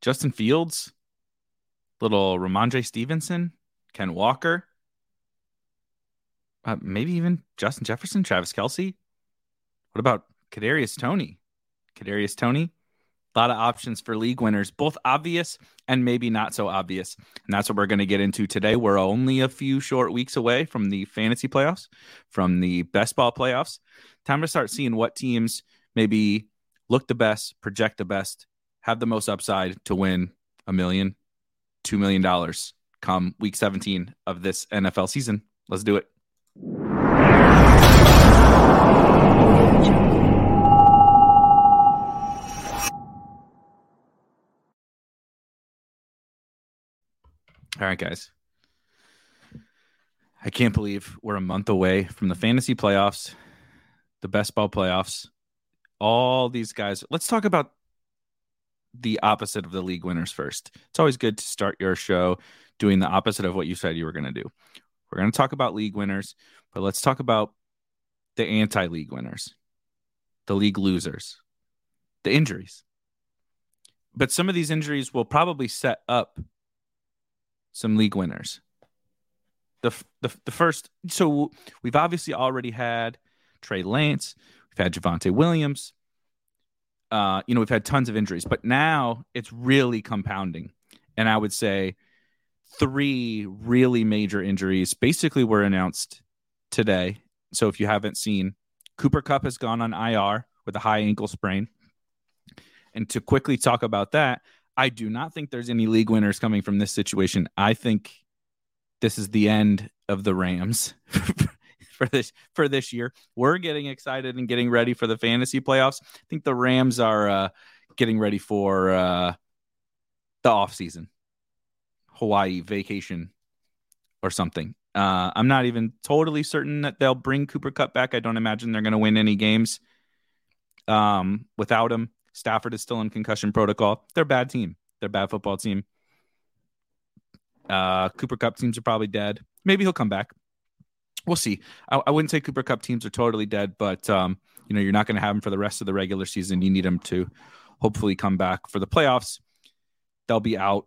Justin Fields, little Rhamondre Stevenson, Ken Walker, uh, maybe even Justin Jefferson, Travis Kelce. What about Kadarius Toney? Kadarius Toney, a lot of options for league winners, both obvious and maybe not so obvious. And that's what we're going to get into today. We're only a few short weeks away from the fantasy playoffs, from the best ball playoffs. Time to start seeing what teams maybe look the best, project the best, have the most upside to win a million, two million dollars come week 17 of this NFL season. Let's do it. All right, guys. I can't believe we're a month away from the fantasy playoffs, the best ball playoffs. All these guys. Let's talk about the opposite of the league winners first. It's always good to start your show doing the opposite of what you said you were going to do. We're going to talk about league winners, but let's talk about the anti league winners, the league losers, the injuries. But some of these injuries will probably set up some league winners. The, the, the first, so we've obviously already had Trey Lance, we've had Javonte Williams, uh, you know, we've had tons of injuries, but now it's really compounding. And I would say three really major injuries basically were announced today. So if you haven't seen, Cooper Kupp has gone on IR with a high ankle sprain. And to quickly talk about that, I do not think there's any league winners coming from this situation. I think this is the end of the Rams for this for this year. We're getting excited and getting ready for the fantasy playoffs. I think the Rams are uh, getting ready for uh, the off season, Hawaii vacation, or something. Uh, I'm not even totally certain that they'll bring Cooper Kupp back. I don't imagine they're going to win any games um, without him. Stafford is still in concussion protocol. They're a bad team. They're a bad football team. Uh, Cooper Kupp teams are probably dead. Maybe he'll come back we'll see. I, I, wouldn't say Cooper Kupp teams are totally dead, but um, you know, you're not going to have them for the rest of the regular season. You need them to hopefully come back for the playoffs. They'll be out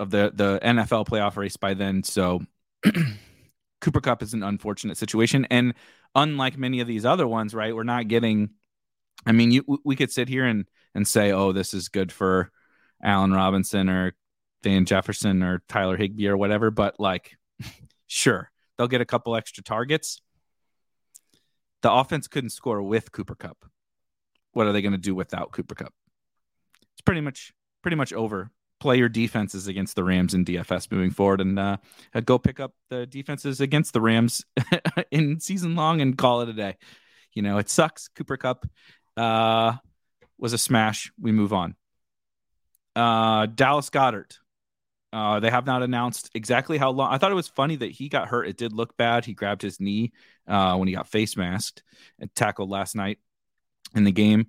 of the the NFL playoff race by then. So Cooper Kupp is an unfortunate situation, and unlike many of these other ones, right? We're not getting. I mean, you we could sit here and and say, oh, this is good for Allen Robinson or Van Jefferson or Tyler Higbee or whatever, but like, sure, They'll get a couple extra targets. The offense couldn't score with Cooper Kupp. What are they going to do without Cooper Kupp? It's pretty much pretty much over. Play your defenses against the Rams in DFS moving forward, and uh, go pick up the defenses against the Rams in season long and call it a day. You know, it sucks. Cooper Kupp uh, was a smash. We move on. Uh, Dallas Goedert uh, they have not announced exactly how long. I thought it was funny that he got hurt. It did look bad. He grabbed his knee uh, when he got face masked and tackled last night in the game.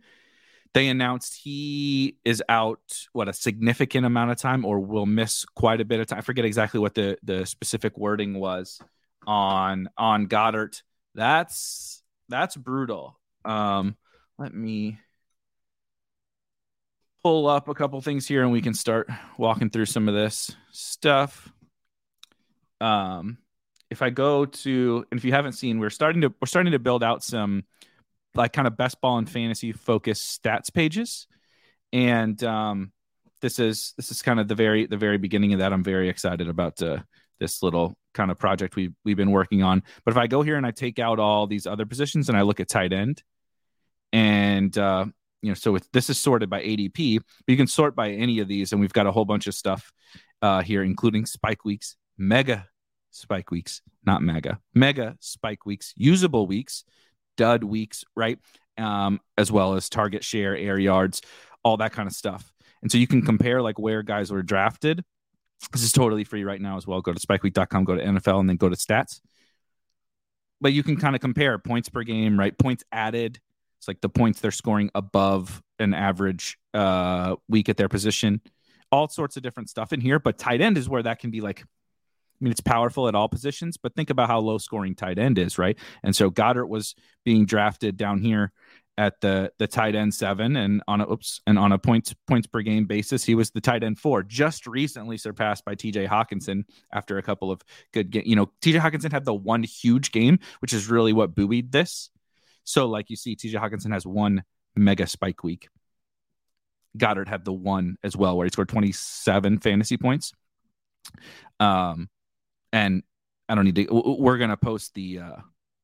They announced he is out what a significant amount of time or will miss quite a bit of time. I forget exactly what the the specific wording was on on Goedert. That's that's brutal. Um, let me pull up a couple things here and we can start walking through some of this stuff. Um, if I go to, and if you haven't seen, we're starting to we're starting to build out some like kind of best ball and fantasy focused stats pages, and um, this is this is kind of the very the very beginning of that. I'm very excited about uh, this little kind of project we've we've been working on. But if I go here and I take out all these other positions and I look at tight end, and uh, you know, so this is sorted by ADP, but you can sort by any of these, and we've got a whole bunch of stuff uh, here, including spike weeks, mega spike weeks, not mega, mega spike weeks, usable weeks, dud weeks, right? Um, as well as target share, air yards, all that kind of stuff. And so you can compare like where guys were drafted. This is totally free right now as well. Go to spikeweek.com, go to NFL, and then go to stats. But you can kind of compare points per game, right? Points added. It's like the points they're scoring above an average uh, week at their position. All sorts of different stuff in here. But tight end is where that can be like, I mean, it's powerful at all positions, but think about how low scoring tight end is, right? And so Goedert was being drafted down here at the the tight end seven and on a oops and on a points points per game basis he was the tight end four just recently surpassed by TJ Hockenson after a couple of good you know TJ Hockenson had the one huge game which is really what buoyed this so like you see TJ Hockenson has one mega spike week Goedert had the one as well where he scored 27 fantasy points um and I don't need to we're to post the uh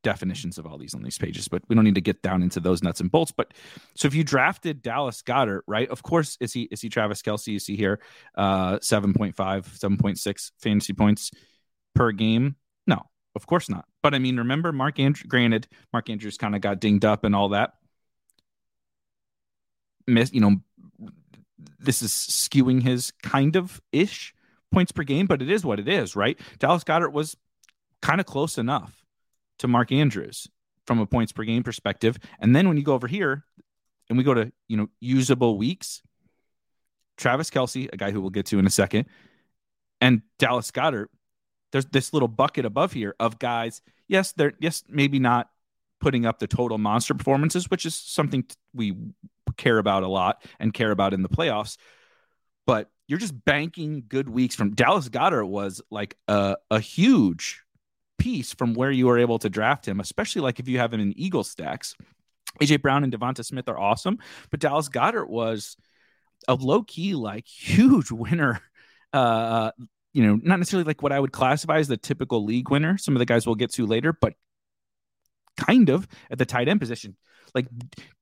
definitions of all these on these pages, but we don't need to get down into those nuts and bolts. But so if you drafted Dallas Goedert, right? Of course, is he is he Travis Kelce? You see here, uh 7.5, 7.6 fantasy points per game. Of course not. But I mean, remember Mark Andrews, granted, Mark Andrews kind of got dinged up and all that. Miss, you know, this is skewing his kind of ish points per game, but it is what it is, right? Dallas Goedert was kind of close enough to Mark Andrews from a points per game perspective. And then when you go over here and we go to, you know, usable weeks, Travis Kelce, a guy who we'll get to in a second, and Dallas Goedert, there's this little bucket above here of guys. Yes, they're yes, maybe not putting up the total monster performances, which is something we care about a lot and care about in the playoffs. But you're just banking good weeks from Dallas Goedert was like a, a huge piece from where you were able to draft him, especially like if you have him in Eagle stacks. AJ Brown and Devonta Smith are awesome, but Dallas Goedert was a low key, like huge winner. Uh, you know, not necessarily like what I would classify as the typical league winner. Some of the guys we'll get to later, but kind of at the tight end position. Like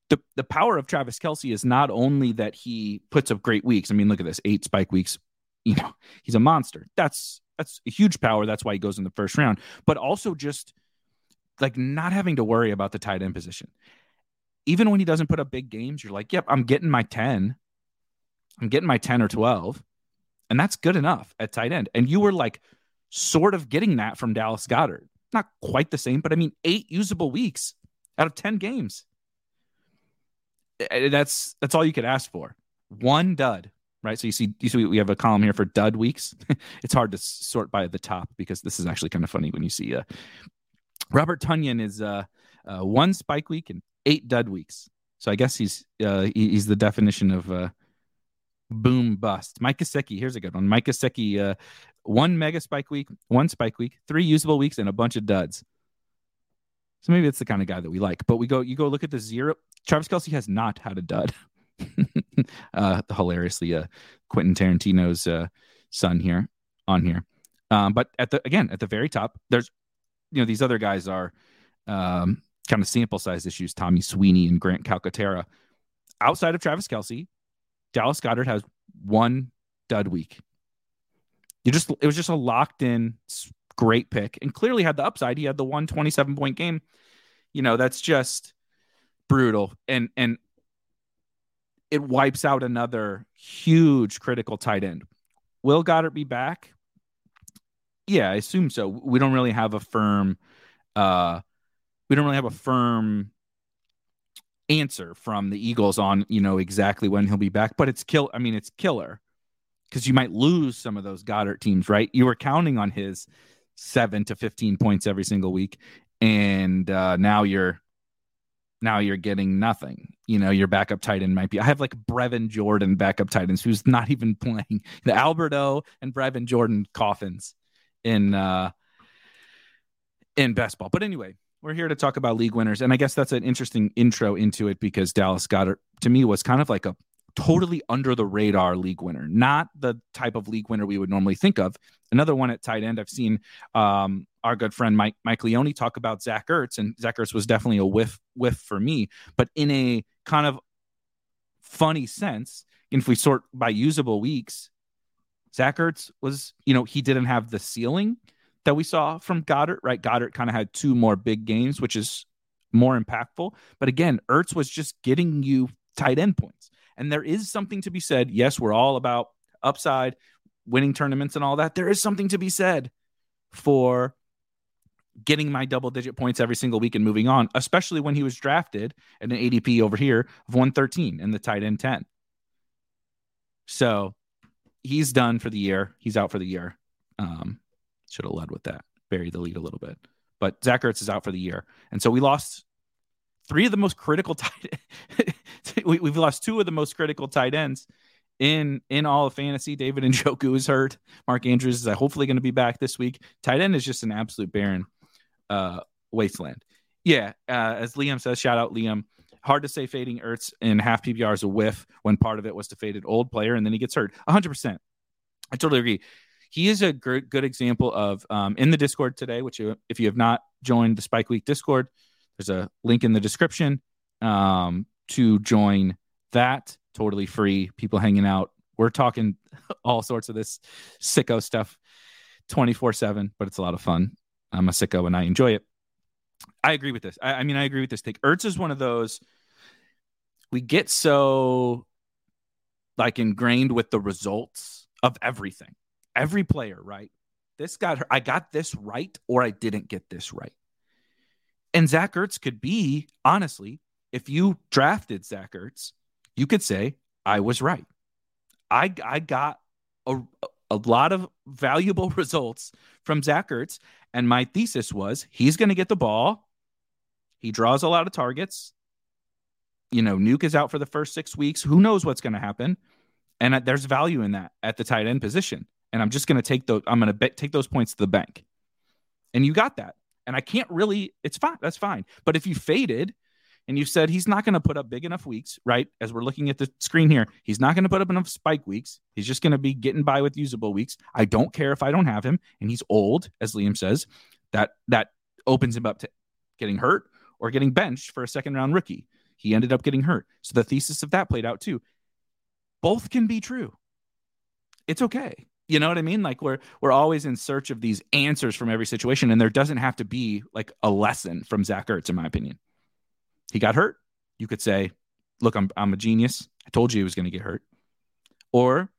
the, the power of Travis Kelce is not only that he puts up great weeks. I mean, look at this eight spike weeks. You know, he's a monster. That's that's a huge power. That's why he goes in the first round. But also just like not having to worry about the tight end position. Even when he doesn't put up big games, you're like, yep, I'm getting my 10. I'm getting my 10 or 12. And that's good enough at tight end. And you were like sort of getting that from Dallas Goedert. Not quite the same, but I mean, eight usable weeks out of 10 games. That's that's all you could ask for. One dud right? So you see, you see, we have a column here for dud weeks. it's hard to sort by the top because this is actually kind of funny when you see uh, Robert Tonyan is uh, uh, one spike week and eight dud weeks. So I guess he's uh, he's the definition of uh, boom bust. Mike Gesicki, here's a good one. Mike Gesicki, uh, one mega spike week, one spike week, three usable weeks, and a bunch of duds. So maybe it's the kind of guy that we like. But we go, you go look at the zero. Travis Kelce has not had a dud. uh, hilariously, uh, Quentin Tarantino's uh, son here on here. Um, but at the again at the very top, there's you know these other guys are um, kind of sample size issues. Tommy Sweeney and Grant Calcaterra. Outside of Travis Kelce, Dallas Goedert has one dud week. You just it was just a locked in great pick and clearly had the upside. He had the 127 point game. You know, that's just brutal. And and it wipes out another huge critical tight end. Will Goedert be back? Yeah, I assume so. We don't really have a firm uh we don't really have a firm answer from the Eagles on, you know, exactly when he'll be back, but it's kill I mean it's killer because you might lose some of those Goedert teams, right? You were counting on his 7 to 15 points every single week and uh now you're now you're getting nothing. You know, your backup tight end might be. I have like Brevin Jordan backup tight ends who's not even playing. The Alberto and Brevin Jordan coffins in uh in best ball. But anyway, we're here to talk about league winners, and I guess that's an interesting intro into it because Dallas Goedert to me was kind of like a totally under the radar league winner, not the type of league winner we would normally think of. Another one at tight end, I've seen um, our good friend Mike Mike Leone talk about Zach Ertz, and Zach Ertz was definitely a whiff whiff for me, but in a kind of funny sense. If we sort by usable weeks, Zach Ertz was, you know, he didn't have the ceiling that we saw from Goedert, right? Goedert kind of had two more big games, which is more impactful. But again, Ertz was just getting you tight end points. And there is something to be said. Yes, we're all about upside, winning tournaments and all that. There is something to be said for getting my double digit points every single week and moving on, especially when he was drafted at an ADP over here of 113 in the tight end 10. So he's done for the year. He's out for the year. Um, should have led with that, buried the lead a little bit. But Zach Ertz is out for the year. And so we lost three of the most critical tight we, have lost two of the most critical tight ends in in all of fantasy. David and Njoku is hurt. Mark Andrews is hopefully going to be back this week. Tight end is just an absolute barren uh, wasteland. Yeah, uh, as Liam says, shout out Liam. Hard to say fading Ertz in half PPR is a whiff when part of it was to fade an old player and then he gets hurt. 100%. I totally agree. He is a good, good example of um, in the Discord today, which you, if you have not joined the Spike Week Discord, there's a link in the description um, to join that. Totally free. People hanging out. We're talking all sorts of this sicko stuff 24 7, but it's a lot of fun. I'm a sicko and I enjoy it. I agree with this. I, I mean, I agree with this take. Ertz is one of those we get so like ingrained with the results of everything. Every player, right? This got her. I got this right, or I didn't get this right. And Zach Ertz could be, honestly, if you drafted Zach Ertz, you could say, I was right. I I got a, a lot of valuable results from Zach Ertz. And my thesis was he's going to get the ball. He draws a lot of targets. You know, Nuke is out for the first six weeks. Who knows what's going to happen? And uh, there's value in that at the tight end position. And I'm just going to take those. I'm going to take those points to the bank. And you got that. And I can't really. It's fine. That's fine. But if you faded and you said he's not going to put up big enough weeks, right? As we're looking at the screen here, he's not going to put up enough spike weeks. He's just going to be getting by with usable weeks. I don't care if I don't have him, and he's old, as Liam says. That that opens him up to getting hurt or getting benched for a second round rookie. He ended up getting hurt, so the thesis of that played out too. Both can be true. It's okay. You know what I mean? Like we're we're always in search of these answers from every situation, and there doesn't have to be like a lesson from Zach Ertz, in my opinion. He got hurt. You could say, look, I'm, I'm a genius. I told you he was going to get hurt. Or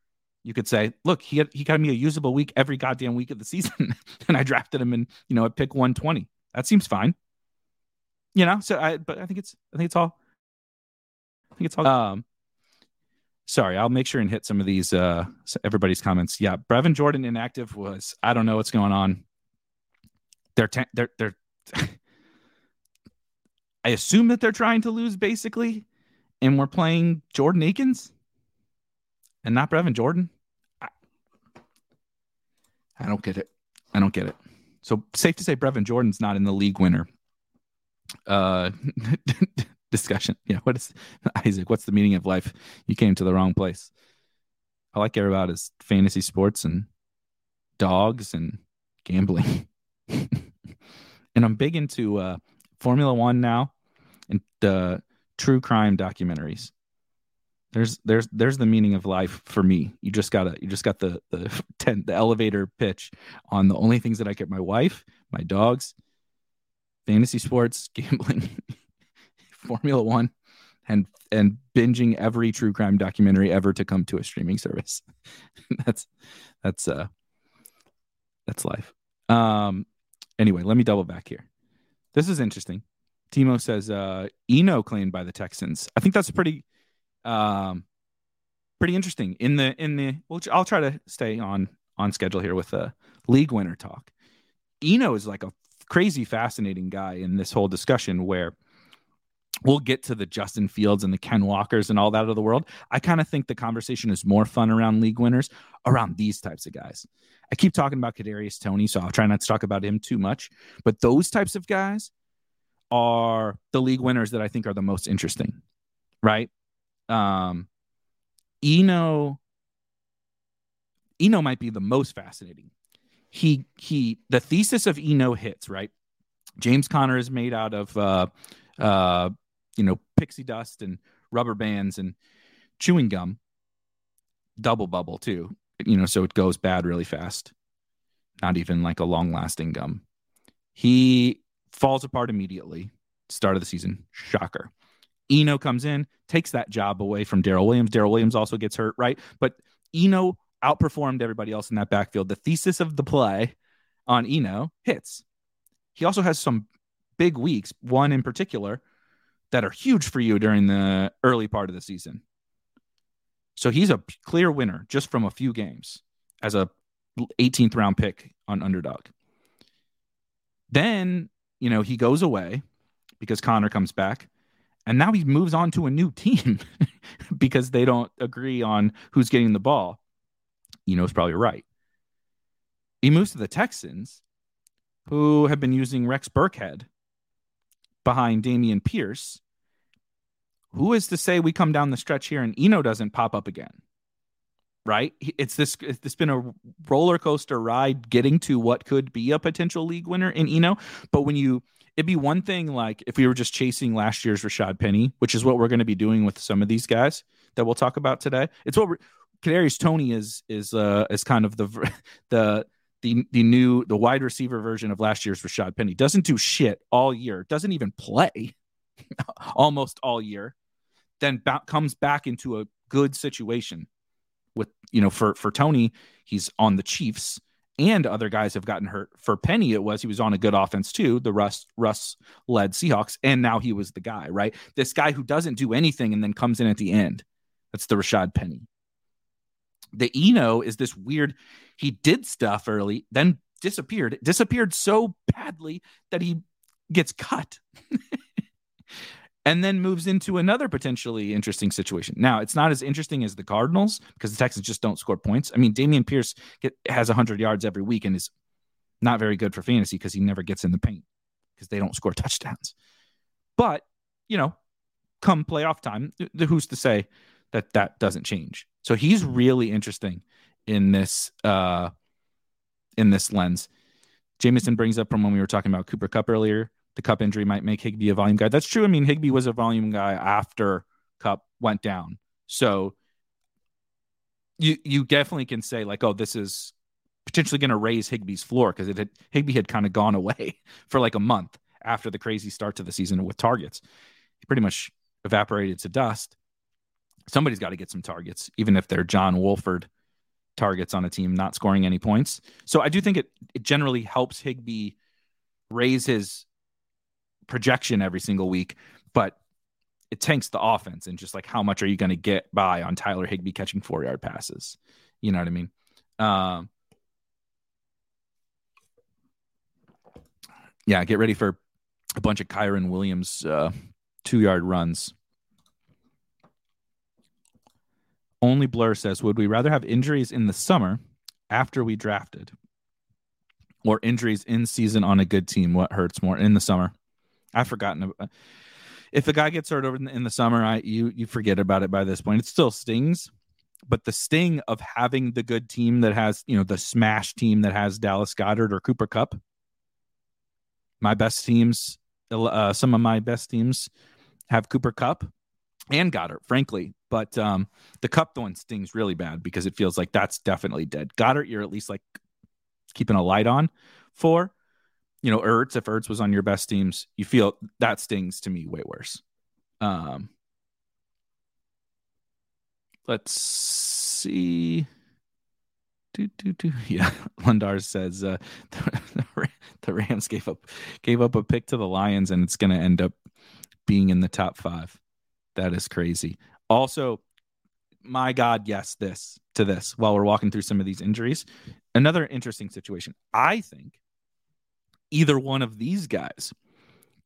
you could say, look, he he got me a usable week every goddamn week of the season, and I drafted him in you know at pick 120. That seems fine. You know, so I but I think it's I think it's all I think it's all um sorry, I'll make sure and hit some of these uh everybody's comments. Yeah, Brevin Jordan inactive was I don't know what's going on. They're te- they're they're I assume that they're trying to lose basically, and we're playing Jordan Akins and not Brevin Jordan. I, I don't get it. I don't get it. So safe to say Brevin Jordan's not in the league winner uh discussion. Yeah, what is Isaac? What's the meaning of life? You came to the wrong place. All I care about is fantasy sports and dogs and gambling. and I'm big into uh, Formula One now and uh, true crime documentaries. There's there's there's the meaning of life for me. You just gotta you just got the the ten, the elevator pitch on the only things that I get my wife, my dogs, fantasy sports, gambling, Formula One, and and binging every true crime documentary ever to come to a streaming service. that's that's uh that's life. Um anyway, let me double back here. This is interesting. Timo says uh, Eno claimed by the Texans. I think that's pretty um, pretty interesting. In the in the well, I'll try to stay on on schedule here with a league winner talk. Eno is like a crazy fascinating guy in this whole discussion where we'll get to the Justin Fields and the Ken Walkers and all that of the world. I kind of think the conversation is more fun around league winners, around these types of guys. I keep talking about Kadarius Toney, so I'll try not to talk about him too much. But those types of guys are the league winners that I think are the most interesting, right? Um, Eno Eno might be the most fascinating. He he the thesis of Eno hits, right? James Conner is made out of uh uh you know pixie dust and rubber bands and chewing gum. Double bubble too. You know, so it goes bad really fast. Not even like a long lasting gum. He falls apart immediately. Start of the season. Shocker. Eno comes in, takes that job away from Darrel Williams. Darrel Williams also gets hurt, right? But Eno outperformed everybody else in that backfield. The thesis of the play on Eno hits. He also has some big weeks, one in particular, that are huge for you during the early part of the season. So he's a clear winner just from a few games as a 18th round pick on underdog. Then, you know, he goes away because Conner comes back. And now he moves on to a new team because they don't agree on who's getting the ball. Eno's probably right. He moves to the Texans, who have been using Rex Burkhead behind Dameon Pierce. Who is to say we come down the stretch here and Eno doesn't pop up again? Right? It's this it's been a roller coaster ride getting to what could be a potential league winner in Eno. But when you it'd be one thing like if we were just chasing last year's Rashad Penny, which is what we're going to be doing with some of these guys that we'll talk about today. It's what we're Kadarius Toney is is uh is kind of the the the the new the wide receiver version of last year's Rashad Penny. Doesn't do shit all year. Doesn't even play almost all year. Then ba- comes back into a good situation with you know for for Toney, he's on the Chiefs and other guys have gotten hurt. For Penny it was he was on a good offense too, the Russ Russ led Seahawks and now he was the guy, right? This guy who doesn't do anything and then comes in at the end. That's the Rashad Penny. The Eno is this weird, he did stuff early, then disappeared, disappeared so badly that he gets cut. and then moves into another potentially interesting situation. Now, it's not as interesting as the Cardinals because the Texans just don't score points. I mean, Dameon Pierce get, has 100 yards every week and is not very good for fantasy because he never gets in the paint because they don't score touchdowns. But, you know, come playoff time, who's to say that that doesn't change? So he's really interesting in this uh, in this lens. Jameson brings up from when we were talking about Cooper Kupp earlier. The Kupp injury might make Higbee a volume guy. That's true. I mean, Higbee was a volume guy after Kupp went down. So you you definitely can say like, oh, this is potentially going to raise Higbee's floor because it had, Higbee had kind of gone away for like a month after the crazy start to the season with targets. He pretty much evaporated to dust somebody's got to get some targets, even if they're John Wolford targets on a team not scoring any points. So I do think it, it generally helps Higbee raise his projection every single week, but it tanks the offense and just like how much are you going to get by on Tyler Higbee catching four yard passes? You know what I mean? Um, yeah, get ready for a bunch of Kyren Williams uh, two yard runs. Only Blur says, would we rather have injuries in the summer after we drafted or injuries in season on a good team? What hurts more in the summer? I've forgotten. If a guy gets hurt over in the summer, I you you forget about it by this point. It still stings, but the sting of having the good team that has you know the smash team that has Dallas Goedert or Cooper Kupp. My best teams, uh, some of my best teams have Cooper Kupp and Goedert, frankly. But um, the Kupp one stings really bad because it feels like that's definitely dead. Goedert, you're at least like keeping a light on for. You know, Ertz, if Ertz was on your best teams, you feel that stings to me way worse. Um, let's see. Do, do, do. Yeah, Lundar says uh, the, the Rams gave up gave up a pick to the Lions, and it's going to end up being in the top five. That is crazy. Also, my God, yes, this to this while we're walking through some of these injuries. Another interesting situation. I think either one of these guys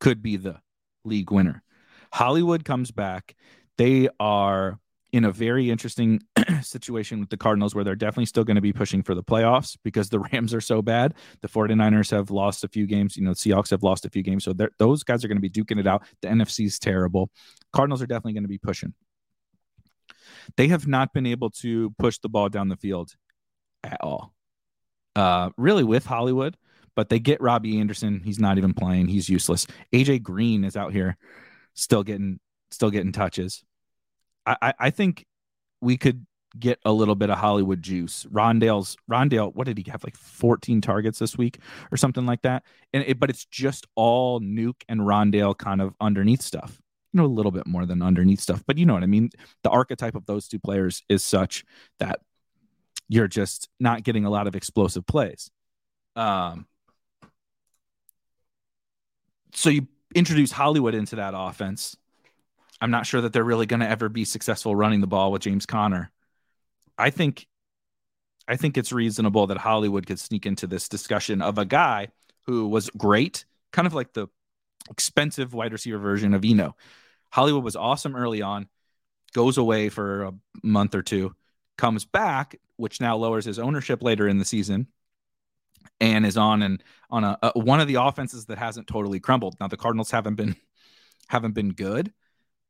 could be the league winner. Hollywood comes back. They are in a very interesting situation with the Cardinals where they're definitely still going to be pushing for the playoffs because the Rams are so bad. The 49ers have lost a few games. You know, Seahawks have lost a few games. So those guys are going to be duking it out. The NFC is terrible. Cardinals are definitely going to be pushing. They have not been able to push the ball down the field at all. Uh, really with Hollywood, but they get Robbie Anderson. He's not even playing. He's useless. AJ Green is out here still getting still getting touches. I, I, think we could get a little bit of Hollywood juice. Rondale's Rondale, what did he have? Like 14 targets this week or something like that. And it, but it's just all Nuke and Rondale kind of underneath stuff. You know, a little bit more than underneath stuff, but you know what I mean. The archetype of those two players is such that you're just not getting a lot of explosive plays. Um, so you introduce Hollywood into that offense. I'm not sure that they're really going to ever be successful running the ball with James Conner. I think I think it's reasonable that Hollywood could sneak into this discussion of a guy who was great, kind of like the expensive wide receiver version of Eno. Hollywood was awesome early on, goes away for a month or two, comes back, which now lowers his ownership later in the season, and is on and on a, a, one of the offenses that hasn't totally crumbled. Now the Cardinals haven't been haven't been good,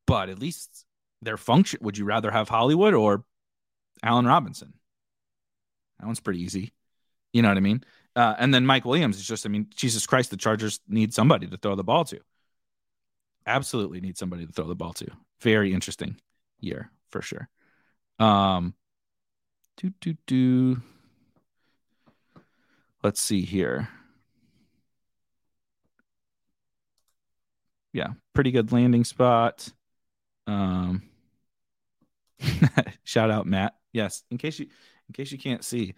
but at least their function. Would you rather have Hollywood or Allen Robinson? That one's pretty easy. You know what I mean? Uh, and then Mike Williams is just, I mean, Jesus Christ, the Chargers need somebody to throw the ball to. Absolutely need somebody to throw the ball to. Very interesting year for sure. Um, do do do. Let's see here. Yeah, pretty good landing spot. Um, shout out Matt. Yes, in case you in case you can't see,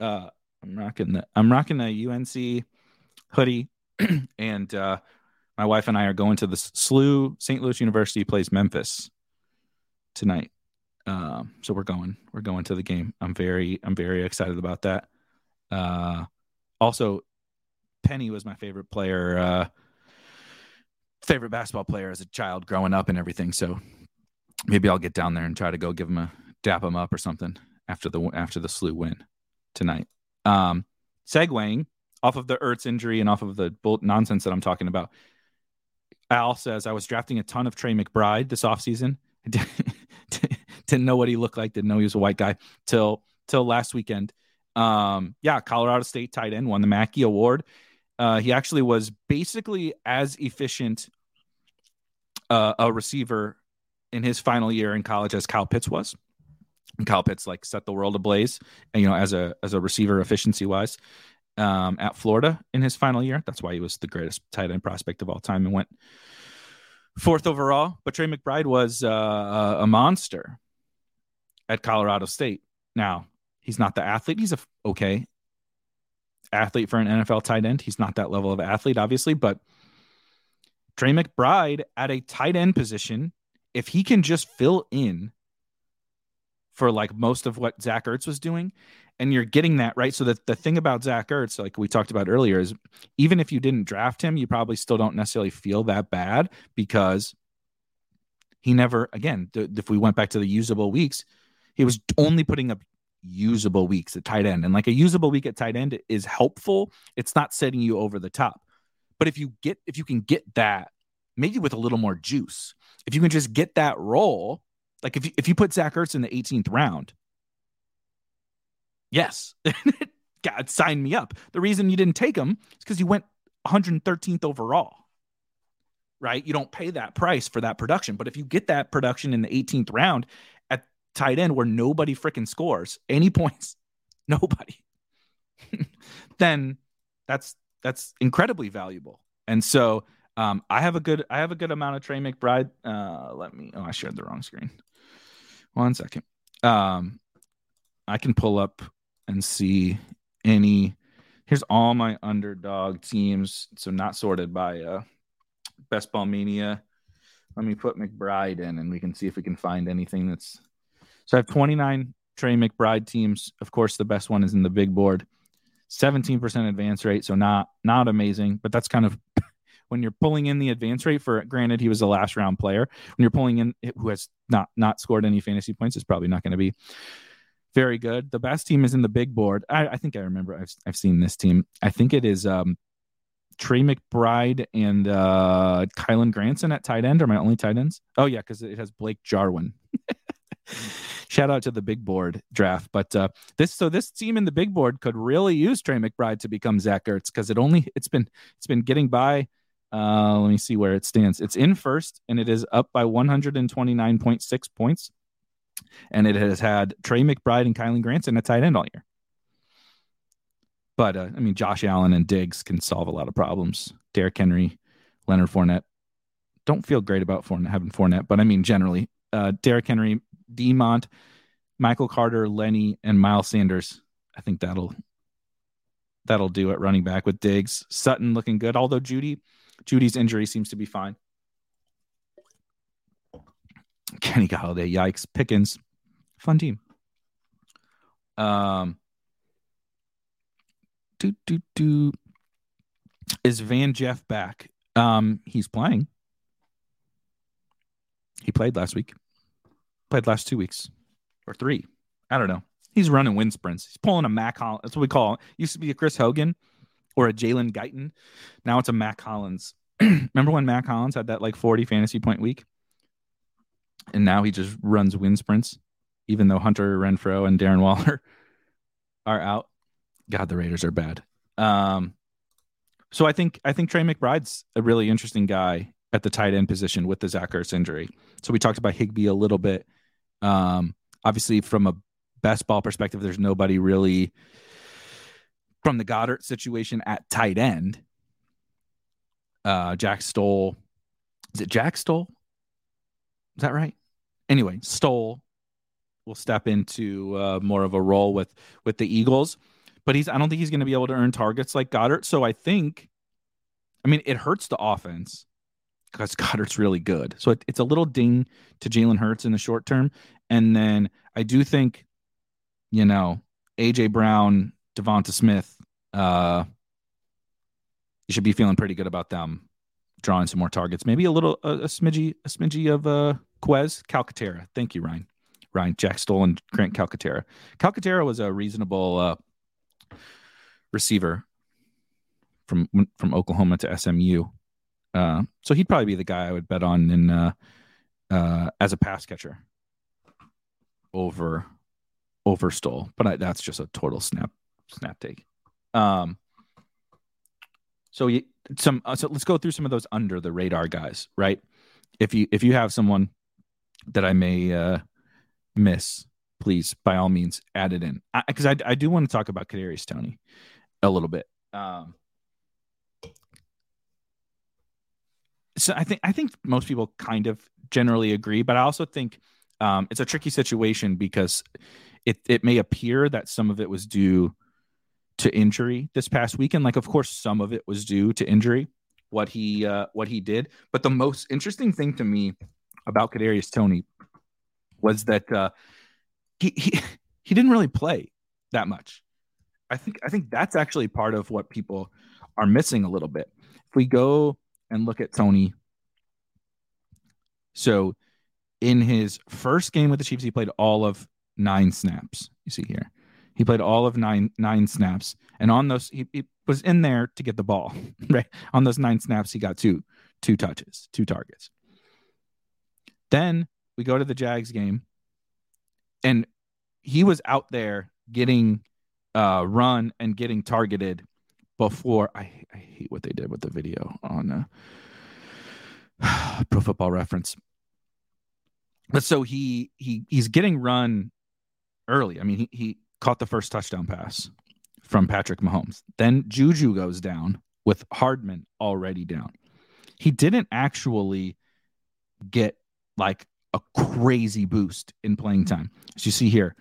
uh, I'm rocking the I'm rocking a UNC hoodie, and uh, my wife and I are going to the SLU. St. Louis University plays Memphis tonight. Um, so we're going we're going to the game. I'm very I'm very excited about that. Uh, also, Penny was my favorite player, uh, favorite basketball player as a child growing up and everything. So maybe I'll get down there and try to go give him a dap him up or something after the after the SLU win tonight. Um, segueing off of the Ertz injury and off of the bull nonsense that I'm talking about. Al says I was drafting a ton of Trey McBride this offseason. didn't know what he looked like, didn't know he was a white guy till till last weekend. Um, yeah, Colorado State tight end won the Mackey Award. Uh, he actually was basically as efficient uh, a receiver in his final year in college as Kyle Pitts was. And Kyle Pitts like set the world ablaze, and you know as a as a receiver efficiency wise, um, at Florida in his final year. That's why he was the greatest tight end prospect of all time and went fourth overall. But Trey McBride was uh, a monster at Colorado State. Now, he's not the athlete. He's a okay athlete for an NFL tight end. He's not that level of athlete, obviously, but Trey McBride at a tight end position, if he can just fill in for like most of what Zach Ertz was doing, and you're getting that right. So that the thing about Zach Ertz, like we talked about earlier, is even if you didn't draft him, you probably still don't necessarily feel that bad because he never, again, th- if we went back to the usable weeks, he was only putting up usable weeks at tight end. And like a usable week at tight end is helpful. It's not setting you over the top. But if you get if you can get that, maybe with a little more juice, if you can just get that role, like if you, if you put Zach Ertz in the 18th round, yes, God sign me up. The reason you didn't take him is because you went 113th overall. Right? You don't pay that price for that production. But if you get that production in the 18th round tight end where nobody freaking scores any points, nobody, then that's that's incredibly valuable. And so um, I have a good I have a good amount of Trey McBride. Uh, let me. Oh, I shared the wrong screen. One second. Um, I can pull up and see any. Here's all my underdog teams. So not sorted by uh, Best Ball Mania. Let me put McBride in, and we can see if we can find anything that's so I have 29 Trey McBride teams. Of course, the best one is in the big board. 17% advance rate, so not not amazing, but that's kind of when you're pulling in the advance rate for granted he was a last round player. When you're pulling in who has not not scored any fantasy points, it's probably not going to be very good. The best team is in the big board. I, I, think I remember I've I've seen this team. I think it is um, Trey McBride and uh, Kylen Granson at tight end are my only tight ends. Oh yeah, because it has Blake Jarwin. shout out to the big board draft. But uh, this so this team in the big board could really use Trey McBride to become Zach Ertz because it only it's been it's been getting by. Uh, let me see where it stands. It's in first and it is up by 129.6 points. And it has had Trey McBride and Kylen Granson at tight end all year. But uh, I mean, Josh Allen and Diggs can solve a lot of problems. Derrick Henry, Leonard Fournette. Don't feel great about Fournette, having Fournette, but I mean, generally, uh, Derrick Henry, Demont, Michael Carter, Lenny, and Miles Sanders. I think that'll that'll do it. Running back with Diggs, Sutton looking good. Although Judy, Judy's injury seems to be fine. Kenny Golladay, yikes. Pickens, fun team. Um, do do do. Is Van Jeff back? Um, he's playing. He played last week. Played last two weeks or three. I don't know. He's running wind sprints. He's pulling a Mack Hollins. That's what we call it. Used to be a Chris Hogan or a Jalen Guyton. Now it's a Mack Hollins. Remember when Mack Hollins had that like 40 fantasy point week? And now he just runs wind sprints, even though Hunter Renfrow and Darren Waller are out. God, the Raiders are bad. Um, so I think I think Trey McBride's a really interesting guy at the tight end position with the Zach Ertz injury. So we talked about Higbee a little bit. Um, obviously, from a best ball perspective, there's nobody really from the Goedert situation at tight end. Uh, Jack Stoll, is it Jack Stoll? Is that right? Anyway, Stoll will step into uh, more of a role with with the Eagles but he's I don't think he's going to be able to earn targets like Goedert. So I think, I mean, it hurts the offense because Goedert's really good. So it, it's a little ding to Jalen Hurts in the short term, and then I do think, you know, AJ Brown, Devonta Smith, uh, you should be feeling pretty good about them drawing some more targets. Maybe a little a, a smidgy a smidgy of uh Quez Calcaterra. Thank you, Ryan. Ryan Jack Stolen, Grant Calcaterra. Calcaterra was a reasonable uh, receiver from from Oklahoma to SMU. Uh, so he'd probably be the guy I would bet on in uh, uh, as a pass catcher over over Stoll, but I, that's just a total snap snap take. Um, so some uh, so let's go through some of those under the radar guys, right? If you if you have someone that I may uh, miss, please by all means add it in because I, I, I, do want to talk about Kadarius Toney a little bit. Um, so I think I think most people kind of generally agree, but I also think um, it's a tricky situation because it it may appear that some of it was due to injury this past weekend. Like, of course, some of it was due to injury. What he uh, what he did, but the most interesting thing to me about Kadarius Toney was that uh, he, he he didn't really play that much. I think I think that's actually part of what people are missing a little bit. If we go and look at Toney, so in his first game with the Chiefs, he played all of nine snaps. You see here, he played all of nine nine snaps, and on those he, he was in there to get the ball. Right on those nine snaps, he got two two touches, two targets. Then we go to the Jags game, and he was out there getting uh, run and getting targeted before. I, I hate what they did with the video on uh, Pro Football Reference. But so he he he's getting run early. I mean, he, he caught the first touchdown pass from Patrick Mahomes. Then Juju goes down with Hardman already down. He didn't actually get like a crazy boost in playing time. As you see here,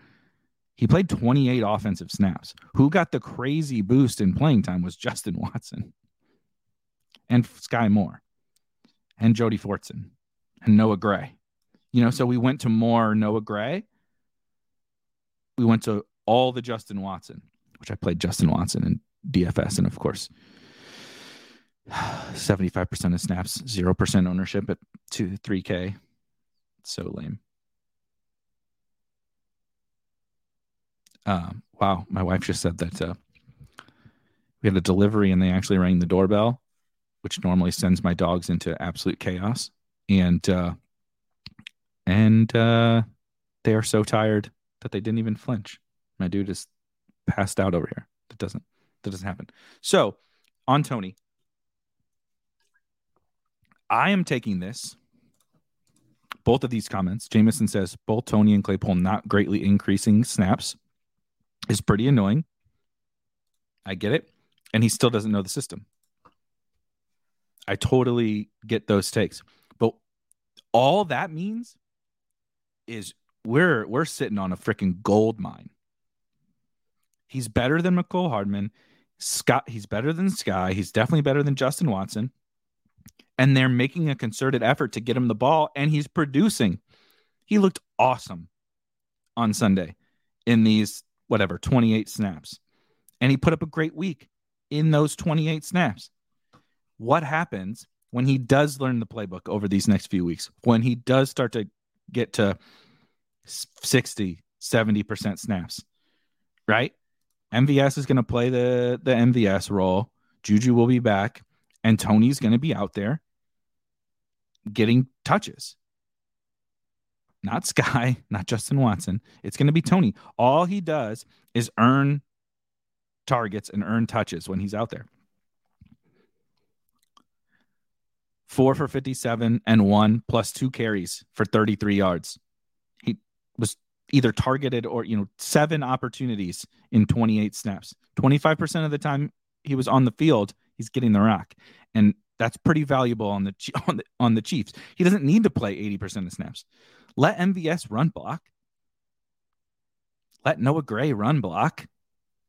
he played 28 offensive snaps. Who got the crazy boost in playing time was Justin Watson and Skyy Moore and Jody Fortson and Noah Gray. You know, so we went to more Noah Gray. We went to all the Justin Watson, which I played Justin Watson in DFS. And of course, 75% of snaps, 0% ownership at 2 3K. So lame. Um, wow, my wife just said that uh, we had a delivery and they actually rang the doorbell, which normally sends my dogs into absolute chaos. And uh, and uh, they are so tired that they didn't even flinch. My dude is passed out over here. That doesn't that doesn't happen. So on Toney, I am taking this. Both of these comments, Jameson says both Toney and Claypool not greatly increasing snaps is pretty annoying. I get it. And he still doesn't know the system. I totally get those takes. But all that means is we're we're sitting on a freaking gold mine. He's better than Mecole Hardman. Scott, he's better than Skyy. He's definitely better than Justin Watson. And they're making a concerted effort to get him the ball, and he's producing. He looked awesome on Sunday in these, whatever, 28 snaps. And he put up a great week in those 28 snaps. What happens when he does learn the playbook over these next few weeks? When he does start to get to 60, 70% snaps, right? MVS is going to play the the MVS role. Juju will be back, and Toney's going to be out there getting touches. Not Skyy, not Justin Watson. It's going to be Toney. All he does is earn targets and earn touches when he's out there. Four for 57 and one plus two carries for 33 yards. He was either targeted or you know seven opportunities in 28 snaps 25% of the time he was on the field he's getting the rock and that's pretty valuable on the on the, on the chiefs he doesn't need to play 80% of snaps let mvs run block. Let noah gray run block.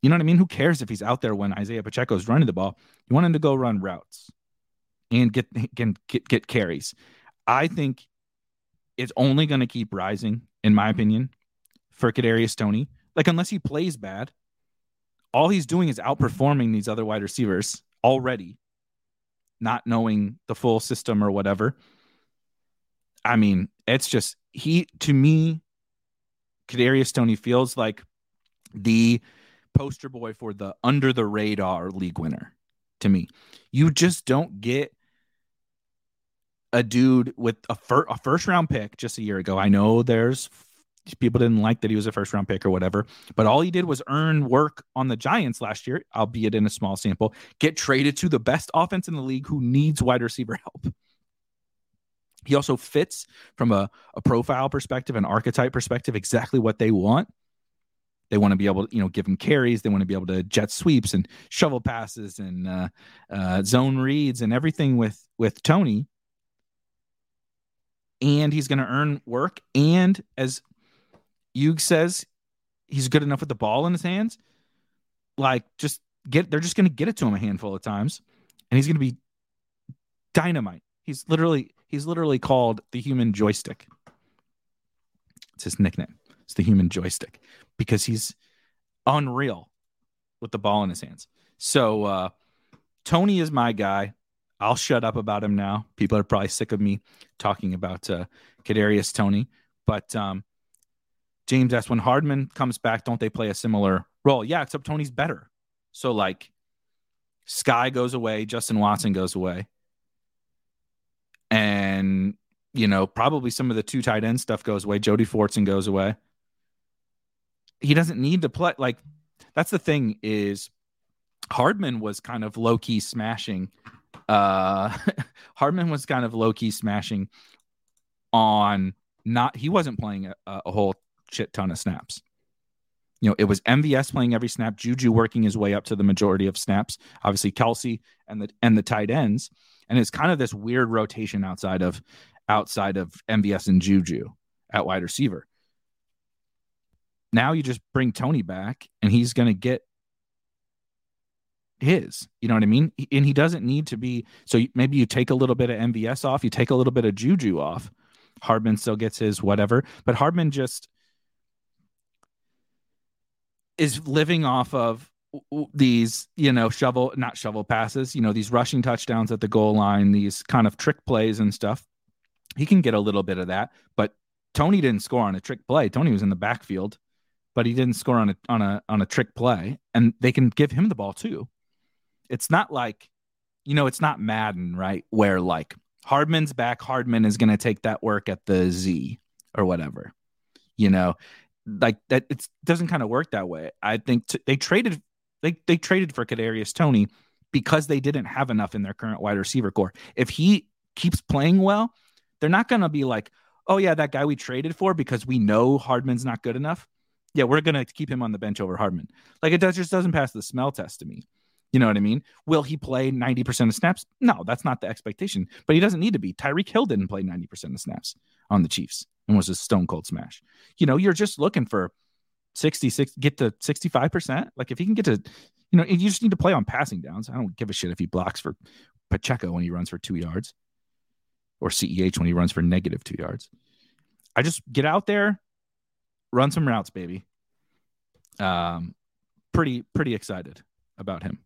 You know what i mean? Who cares if he's out there when isaiah pacheco's running the ball? You want him to go run routes and get get get, get carries. I think it's only going to keep rising in my opinion for Kadarius Toney. Like unless he plays bad, all he's doing is outperforming these other wide receivers already, not knowing the full system or whatever. I mean, it's just he to me, Kadarius Toney feels like the poster boy for the under the radar league winner to me. You just don't get a dude with a, fir- a first round pick just a year ago. I know there's people didn't like that he was a first round pick or whatever. But all he did was earn work on the Giants last year, albeit in a small sample, get traded to the best offense in the league who needs wide receiver help. He also fits from a, a profile perspective, an archetype perspective, exactly what they want. They want to be able to, you know, give him carries. They want to be able to jet sweeps and shovel passes and uh, uh, zone reads and everything with with Toney. And he's going to earn work. And as Hughes says he's good enough with the ball in his hands, like just get they're just going to get it to him a handful of times, and he's going to be dynamite. He's literally he's literally called the human joystick. It's his nickname. It's the human joystick because he's unreal with the ball in his hands. So uh, Toney is my guy. I'll shut up about him now. People are probably sick of me talking about uh, Kadarius Toney, but um, James asked, when Hardman comes back, don't they play a similar role? Yeah, except Toney's better. So like Skyy goes away, Justin Watson goes away. And, you know, probably some of the two tight end stuff goes away. Jody Fortson goes away. He doesn't need to play. Like, that's the thing is Hardman was kind of low key smashing. Uh Hardman was kind of low key smashing on not he wasn't playing a, a whole shit ton of snaps. You know, it was MVS playing every snap, Juju working his way up to the majority of snaps, obviously Kelce and the and the tight ends. And it's kind of this weird rotation outside of outside of MVS and Juju at wide receiver. Now you just bring Toney back and he's going to get his. You know what I mean? And he doesn't need to be. So maybe you take a little bit of MVS off, you take a little bit of Juju off. Hardman still gets his whatever, but Hardman just is living off of these, you know, shovel, not shovel passes, you know, these rushing touchdowns at the goal line, these kind of trick plays and stuff. He can get a little bit of that, but Toney didn't score on a trick play. Toney was in the backfield, but he didn't score on a on a on a trick play, and they can give him the ball too. It's not like, you know, it's not Madden, right? Where like Hardman's back, Hardman is going to take that work at the Z or whatever. You know, like that it doesn't kind of work that way. I think t- they traded they they traded for Kadarius Toney because they didn't have enough in their current wide receiver core. If he keeps playing well, they're not going to be like, "Oh yeah, that guy we traded for because we know Hardman's not good enough." Yeah, we're going to keep him on the bench over Hardman. Like it does just doesn't pass the smell test to me. You know what I mean? Will he play 90% of snaps? No, that's not the expectation, but he doesn't need to be. Tyreek Hill didn't play 90% of snaps on the Chiefs and was a stone cold smash. You know, you're just looking for 66, get to 65%. Like if he can get to, you know, you just need to play on passing downs. I don't give a shit if he blocks for Pacheco when he runs for two yards or CEH when he runs for negative two yards. I just get out there, run some routes, baby. Um, pretty, pretty excited about him.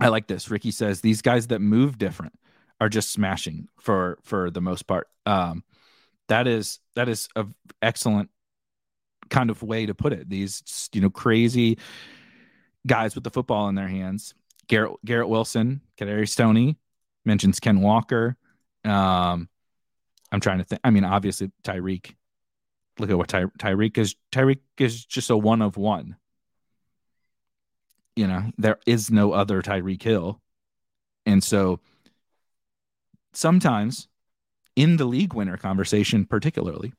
I like this. Ricky says these guys that move different are just smashing for for the most part. Um, that is that is a excellent kind of way to put it. These you know crazy guys with the football in their hands. Garrett Garrett Wilson, Kadarius Toney mentions Ken Walker. Um, I'm trying to think. I mean, obviously Tyreek. Look at what Ty- Tyreek is. Tyreek is just a one of one you know, there is no other Tyreek Hill. And so sometimes in the league winner conversation, particularly,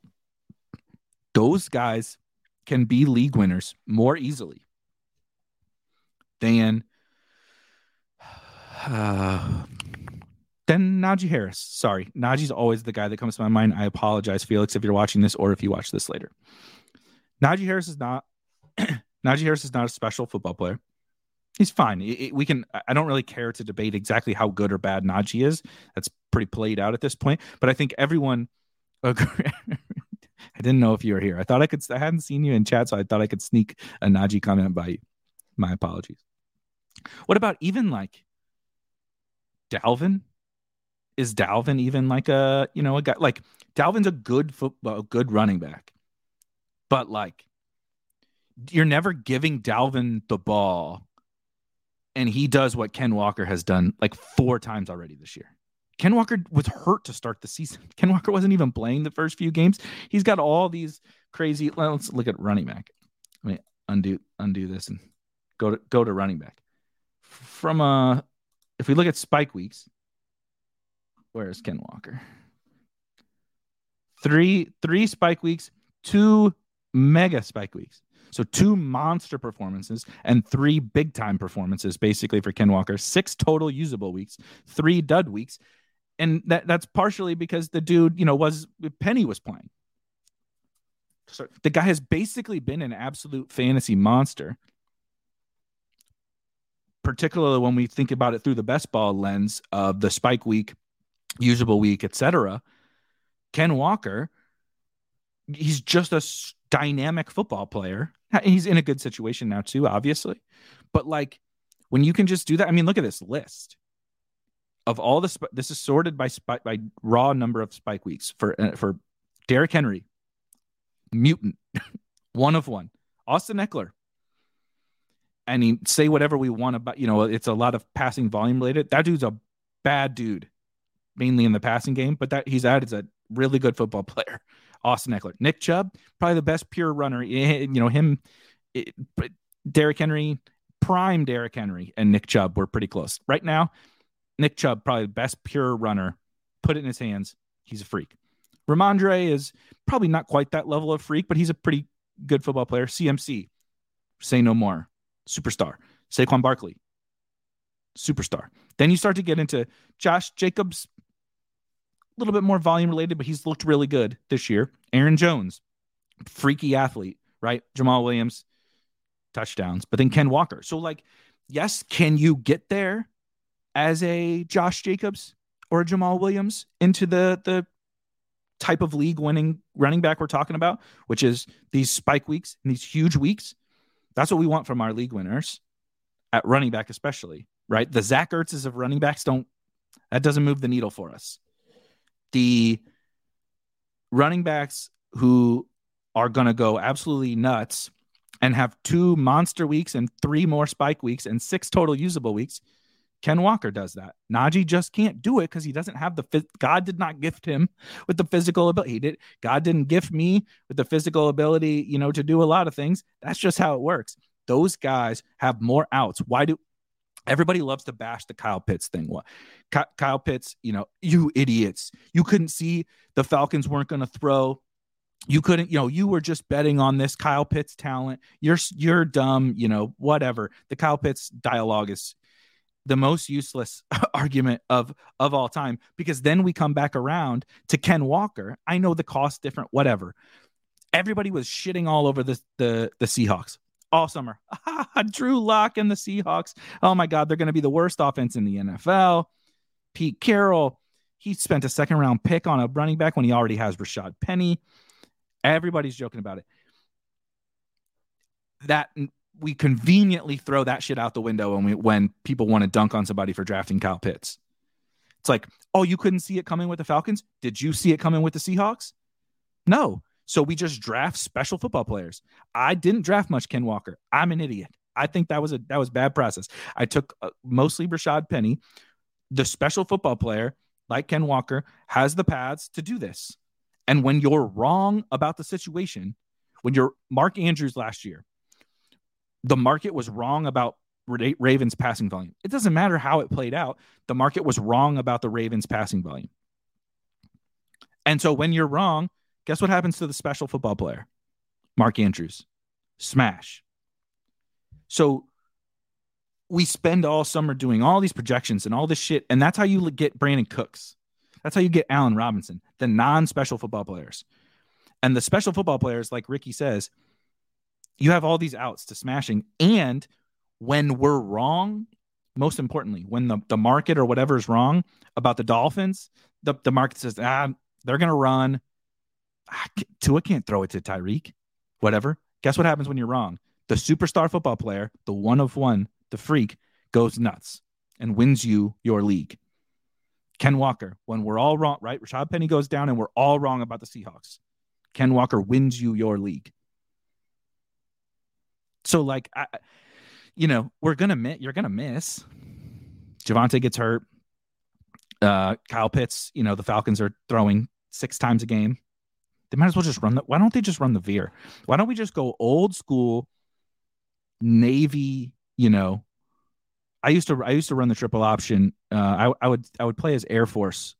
those guys can be league winners more easily than uh, than Najee Harris. Sorry, Najee's always the guy that comes to my mind. I apologize, Felix, if you're watching this or if you watch this later. Najee Harris is not Najee Harris is not a special football player he's fine. It, it, we can. I don't really care to debate exactly how good or bad Najee is. That's pretty played out at this point. But I think everyone. I didn't know if you were here. I thought I could. I hadn't seen you in chat, so I thought I could sneak a Najee comment by you. My apologies. What about even like Dalvin? Is Dalvin even like a you know a guy like Dalvin's a good football, good running back, but like you're never giving Dalvin the ball and he does what Ken Walker has done like four times already this year. Ken Walker was hurt to start the season. Ken Walker wasn't even playing the first few games. He's got all these crazy. Let's look at running back. Let me undo undo this and go to go to running back. From uh if we look at spike weeks, where is Ken Walker? Three three spike weeks, two mega spike weeks. So two monster performances and three big time performances, basically for Ken Walker. Six total usable weeks, three dud weeks, and that that's partially because the dude, you know, was Penny was playing. So the guy has basically been an absolute fantasy monster. Particularly when we think about it through the best ball lens of the spike week, usable week, etc. Ken Walker, he's just a dynamic football player. He's in a good situation now too, obviously. But like when you can just do that, I mean, look at this list of all the. Sp- this is sorted by by raw number of spike weeks for uh, for Derrick Henry, mutant, one of one. Austin Ekeler. I mean, say whatever we want about, you know, it's a lot of passing volume related. That dude's a bad dude, mainly in the passing game, but that he's out as a really good football player. Austin Ekeler, Nick Chubb, probably the best pure runner. Eh, eh, you know him, eh, it, Derrick Henry, prime Derrick Henry, and Nick Chubb were pretty close. Right now, Nick Chubb probably the best pure runner. Put it in his hands. He's a freak. Rhamondre is probably not quite that level of freak, but he's a pretty good football player. CMC, say no more, superstar. Saquon Barkley, superstar. Then you start to get into Josh Jacobs, a little bit more volume related, but he's looked really good this year. Aaron Jones, freaky athlete, right? Jamaal Williams, touchdowns, but then Ken Walker. So, like, yes, can you get there as a Josh Jacobs or a Jamaal Williams into the the type of league winning running back we're talking about, which is these spike weeks and these huge weeks? That's what we want from our league winners at running back, especially, right? The Zach Ertzes of running backs don't that doesn't move the needle for us the running backs who are going to go absolutely nuts and have two monster weeks and three more spike weeks and six total usable weeks Ken Walker does that. Najee just can't do it because he doesn't have the God did not gift him with the physical ability. He did God didn't gift me with the physical ability, you know, to do a lot of things. That's just how it works. Those guys have more outs. Why do everybody loves to bash the Kyle Pitts thing? What Kyle Pitts, you know, you idiots. You couldn't see the Falcons weren't going to throw you couldn't you know you were just betting on this kyle pitts talent you're you're dumb you know whatever the kyle pitts dialogue is the most useless argument of of all time because then we come back around to Ken Walker. I know the cost different, whatever. Everybody was shitting all over the the, the Seahawks all summer. Drew Lock and the Seahawks. Oh my God, they're going to be the worst offense in the NFL. Pete Carroll, he spent a second round pick on a running back when he already has Rashad Penny. Everybody's joking about it. That we conveniently throw that shit out the window when we when people want to dunk on somebody for drafting Kyle Pitts. It's like, oh, you couldn't see it coming with the Falcons? Did you see it coming with the Seahawks? No. So we just draft special football players. I didn't draft much Ken Walker. I'm an idiot. I think that was a that was bad process. I took uh, mostly Rashad Penny, the special football player like Ken Walker has the paths to do this. And when you're wrong about the situation, when you're Mark Andrews last year, the market was wrong about Ravens passing volume. It doesn't matter how it played out. The market was wrong about the Ravens passing volume. And so when you're wrong, guess what happens to the special football player? Mark Andrews. Smash. So we spend all summer doing all these projections and all this shit. And that's how you get Brandin Cooks. That's how you get Allen Robinson, the non special football players. And the special football players, like Ricky says, you have all these outs to smashing. And when we're wrong, most importantly, when the, the market or whatever is wrong about the Dolphins, the, the market says, ah, they're going to run. Ah, Tua can't throw it to Tyreek, whatever. Guess what happens when you're wrong? The superstar football player, the one of one, the freak, goes nuts and wins you your league. Ken Walker, when we're all wrong, right? Rashad Penny goes down and we're all wrong about the Seahawks. Ken Walker wins you your league. So like, I, you know, we're gonna miss. You're gonna miss. Javonte gets hurt. Uh, Kyle Pitts. You know, the Falcons are throwing six times a game. They might as well just run the. Why don't they just run the veer? Why don't we just go old school Navy? You know, I used to I used to run the triple option. Uh, I I would I would play as Air Force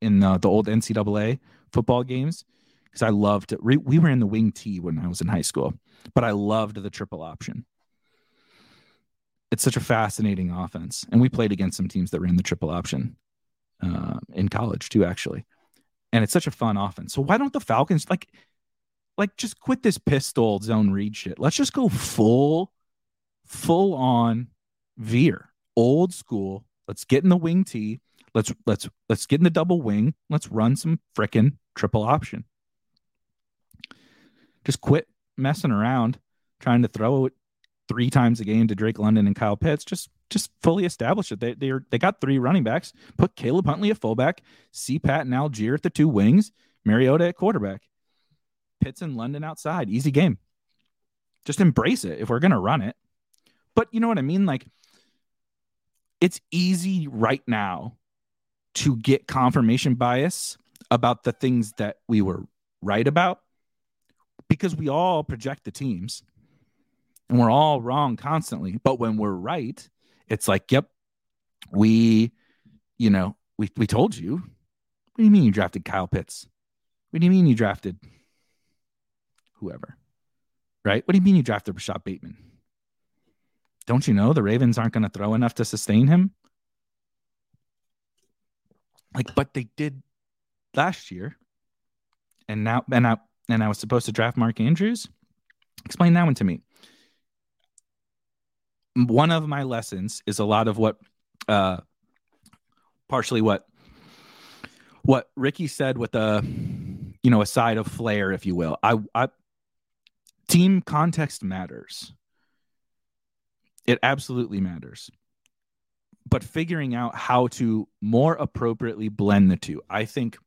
in the, the old NCAA football games because I loved. We, we were in the wing T when I was in high school but I loved the triple option. It's such a fascinating offense. And we played against some teams that ran the triple option uh, in college too, actually. And it's such a fun offense. So why don't the Falcons like like just quit this pistol zone read shit? Let's just go full, full on veer, old school. Let's get in the wing T. Let's let's let's get in the double wing. Let's run some frickin' triple option. Just quit messing around trying to throw it three times a game to Drake London and Kyle Pitts. Just just fully establish it. They they are, they got three running backs. Put Caleb Huntley at fullback, C Pat and Allgeier at the two wings, Mariota at quarterback, Pitts and London outside. Easy game. Just embrace it if we're gonna run it. But you know what I mean? Like it's easy right now to get confirmation bias about the things that we were right about because we all project the teams and we're all wrong constantly. But when we're right, it's like, yep, we, you know, we, we told you. What do you mean you drafted Kyle Pitts? What do you mean you drafted whoever? Right? What do you mean you drafted Rashod Bateman? Don't you know the Ravens aren't going to throw enough to sustain him? Like, but they did last year. And now, and now, and I was supposed to draft Mark Andrews? Explain that one to me. One of my lessons is a lot of what, uh, partially what, what Ricky said with a, you know, a side of flair, if you will. I, I, team context matters. It absolutely matters. But figuring out how to more appropriately blend the two, I think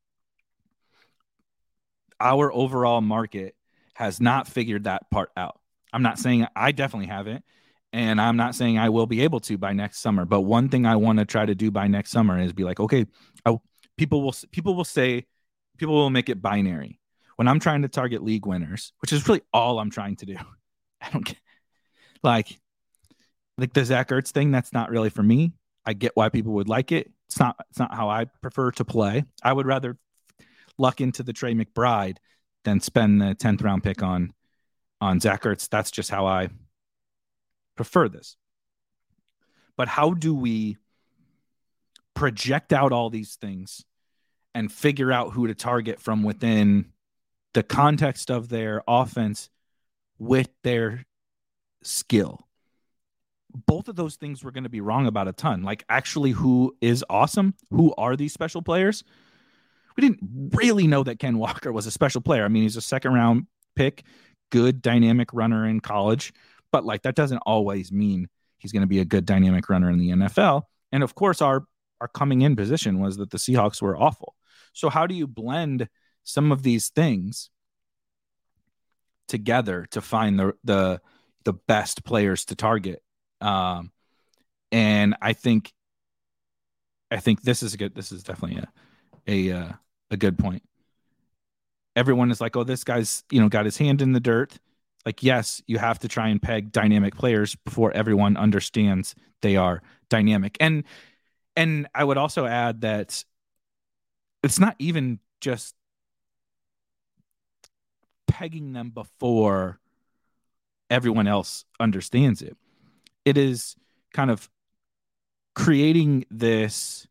our overall market has not figured that part out. I'm not saying I definitely haven't. And I'm not saying I will be able to by next summer, but one thing I want to try to do by next summer is be like, okay, I, people will people will say, people will make it binary. When I'm trying to target league winners, which is really all I'm trying to do, I don't get like like the Zach Ertz thing. That's not really for me. I get why people would like it. It's not. It's not how I prefer to play. I would rather luck into the Trey McBride than spend the tenth round pick on on Zach Ertz. That's just how I prefer this. But how do we project out all these things and figure out who to target from within the context of their offense with their skill? Both of those things we're going to be wrong about a ton. Like, actually, who is awesome? Who are these special players? We didn't really know that Ken Walker was a special player. I mean, he's a second round pick, good dynamic runner in college but like that doesn't always mean he's going to be a good dynamic runner in the NFL. And of course, our our coming in position was that the Seahawks were awful. So how do you blend some of these things together to find the the the best players to target? Um, and I think I think this is a good. This is definitely a a uh, a good point. Everyone is like, oh, this guy's you know got his hand in the dirt. Like yes you have to try and peg dynamic players before everyone understands they are dynamic. And and i would also add that it's not even just pegging them before everyone else understands it. It is kind of creating this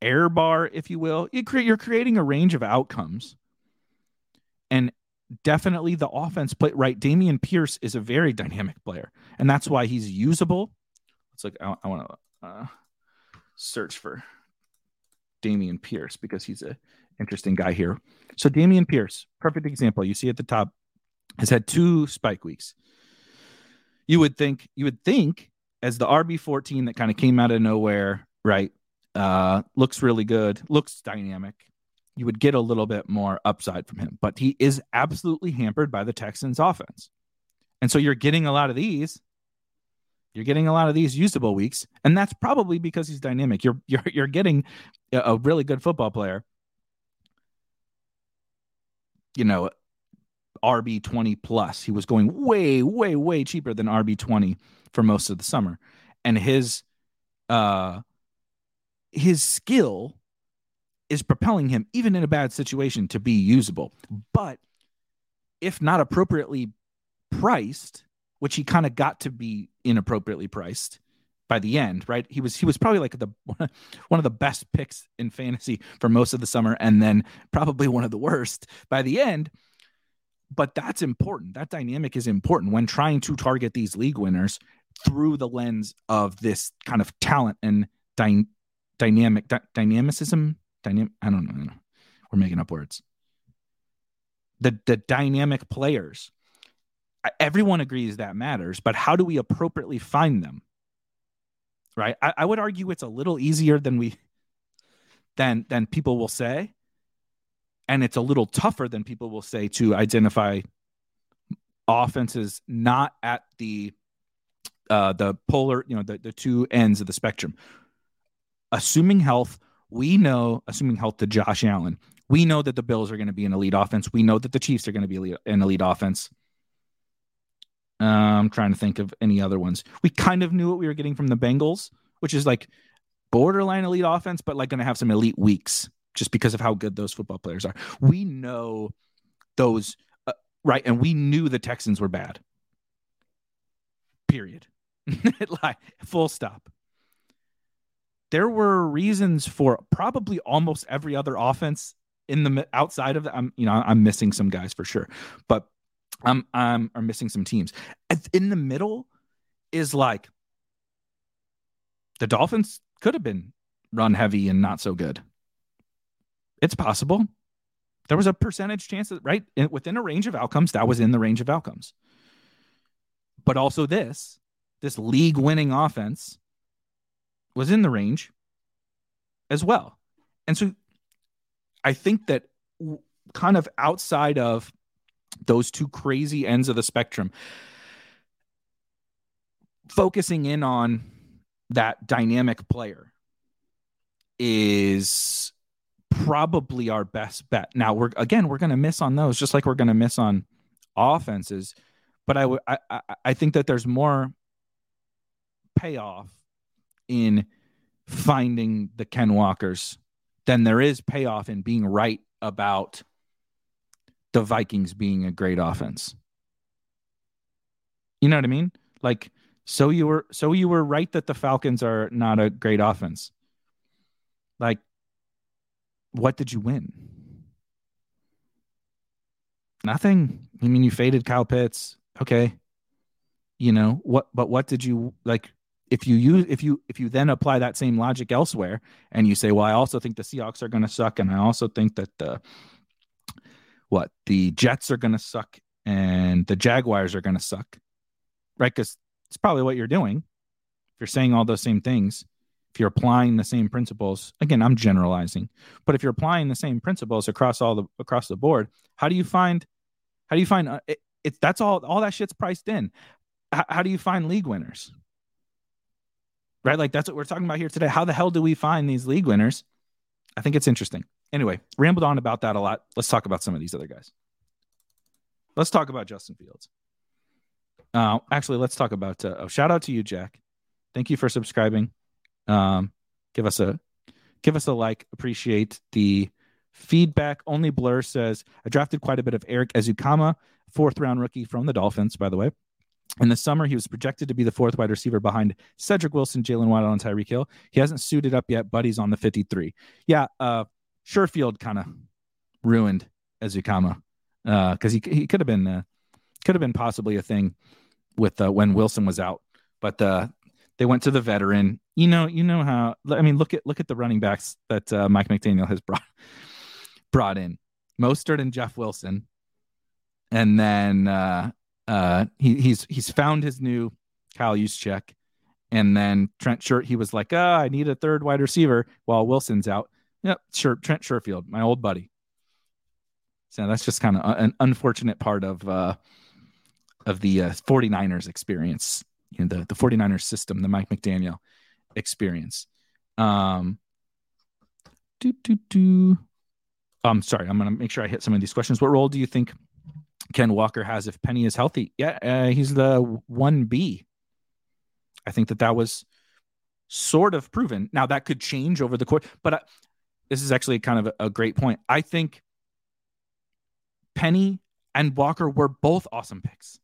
air bar if you will you create you're creating a range of outcomes. And definitely the offense but right Dameon Pierce is a very dynamic player and that's why he's usable. It's like I, I want to uh, search for Dameon Pierce because he's a interesting guy here. So Dameon Pierce perfect example. You see at the top has had two spike weeks. You would think you would think as the RB14 that kind of came out of nowhere right uh looks really good looks dynamic you would get a little bit more upside from him. But he is absolutely hampered by the Texans offense. And so you're getting a lot of these. You're getting a lot of these usable weeks, and that's probably because he's dynamic. You're you're you're getting a really good football player. You know, RB 20 plus. He was going way, way, way cheaper than RB 20 for most of the summer. And his uh his skill is propelling him, even in a bad situation, to be usable. But if not appropriately priced, which he kind of got to be inappropriately priced by the end, right? He was he was probably like the one of the best picks in fantasy for most of the summer, and then probably one of the worst by the end. But that's important. That dynamic is important when trying to target these league winners through the lens of this kind of talent and dy- dynamic dy- dynamicism Dynamic. I don't know. We're making up words. The the dynamic players. Everyone agrees that matters, but how do we appropriately find them? Right. I, I would argue it's a little easier than we than than people will say, and it's a little tougher than people will say to identify offenses not at the uh the polar you know the, the two ends of the spectrum assuming health we know, assuming health to Josh Allen, we know that the Bills are going to be an elite offense. We know that the Chiefs are going to be an elite offense. Uh, I'm trying to think of any other ones. We kind of knew what we were getting from the Bengals, which is like borderline elite offense, but like going to have some elite weeks just because of how good those football players are. We know those, uh, right? And we knew the Texans were bad. Period. like full stop there were reasons for probably almost every other offense in the outside of that. I'm, you know, I'm missing some guys for sure, but I'm, I'm, I'm missing some teams. In the middle is like the Dolphins could have been run heavy and not so good. It's possible. There was a percentage chance that, right, within a range of outcomes, that was in the range of outcomes. But also this, this league winning offense was in the range as well. And so I think that kind of outside of those two crazy ends of the spectrum, focusing in on that dynamic player is probably our best bet. Now we're again we're going to miss on those just like we're going to miss on offenses, but I would I, I I think that there's more payoff in finding the Ken Walkers than there is payoff in being right about the Vikings being a great offense. You know what I mean? Like so you were so you were right that the Falcons are not a great offense. Like what did you win? Nothing. I mean, you faded Kyle Pitts. Okay. You know, what but what did you like if you use if you if you then apply that same logic elsewhere and you say, well, I also think the Seahawks are going to suck, and I also think that the what the Jets are going to suck and the Jaguars are going to suck, right? Because it's probably what you're doing. If you're saying all those same things, if you're applying the same principles, again, I'm generalizing, but if you're applying the same principles across all the across the board, how do you find how do you find uh, it, it's that's all all that shit's priced in. How do you find league winners? Right? Like that's what we're talking about here today. How the hell do we find these league winners? I think it's interesting. Anyway, rambled on about that a lot. Let's talk about some of these other guys. Let's talk about Justin Fields. Uh, actually, let's talk about. Uh, oh, shout out to you, Jack. Thank you for subscribing. Um, give us a give us a like. Appreciate the feedback. Only Blur says I drafted quite a bit of Erik Ezukanma, fourth round rookie from the Dolphins, by the way. In the summer, he was projected to be the fourth wide receiver behind Cedric Wilson, Jalen Waddle, and Tyreek Hill. He hasn't suited up yet, but he's on the 53. Yeah, uh, Sherfield kind of ruined Ezukanma because uh, he he could have been uh, could have been possibly a thing with uh, when Wilson was out, but uh, they went to the veteran. You know, you know how I mean. Look at look at the running backs that uh, Mike McDaniel has brought brought in Mostert and Jeff Wilson, and then uh, he, he's he's found his new Kyle Juszczyk, and then Trent Shirt. He was like, "Ah, I need a third wide receiver while Wilson's out." Yep, sure, Trent Sherfield, my old buddy. So that's just kind of an unfortunate part of uh, of the uh, 49ers experience, you know, the the 49ers system, the Mike McDaniel experience. Um, do do do. I'm sorry. I'm gonna make sure I hit some of these questions. What role do you think Ken Walker has if Penny is healthy. Yeah, uh, he's the 1B. I think that that was sort of proven. Now, that could change over the course, but uh, this is actually kind of a, a great point. I think Penny and Walker were both awesome picks.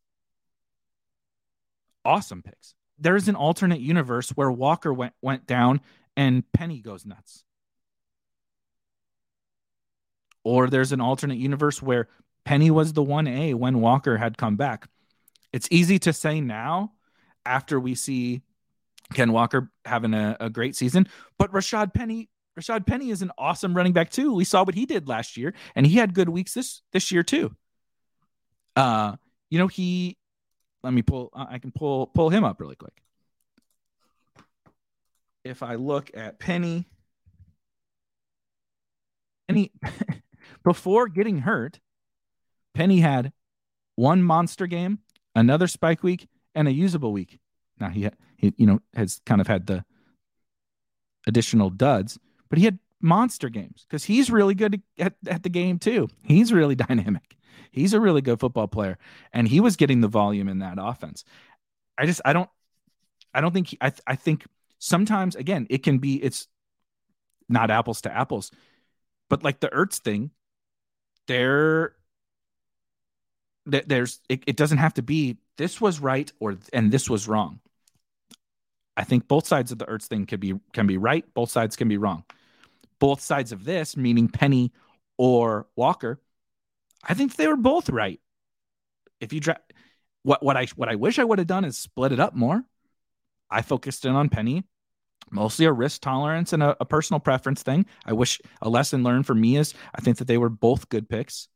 Awesome picks. There's an alternate universe where Walker went went down and Penny goes nuts. Or there's an alternate universe where Penny was the 1A when Walker had come back. It's easy to say now after we see Ken Walker having a, a great season, but Rashad Penny Rashad Penny is an awesome running back too. We saw what he did last year, and he had good weeks this this year too. Uh, you know, he let me pull I can pull pull him up really quick. If I look at Penny, Penny before getting hurt, Penny had one monster game, another spike week, and a usable week. Now he, he you know has kind of had the additional duds, but he had monster games because he's really good at, at the game too. He's really dynamic. He's a really good football player, and he was getting the volume in that offense. I just I don't I don't think he, I I think sometimes again it can be it's not apples to apples, but like the Ertz thing, there there's it, it doesn't have to be this was right or and this was wrong. I think both sides of the Ertz thing can be can be right. Both sides can be wrong. Both sides of this, meaning Penny or Walker, I think they were both right. If you dra- what what I what I wish I would have done is split it up more. I focused in on Penny, mostly a risk tolerance and a, a personal preference thing. I wish a lesson learned for me is I think that they were both good picks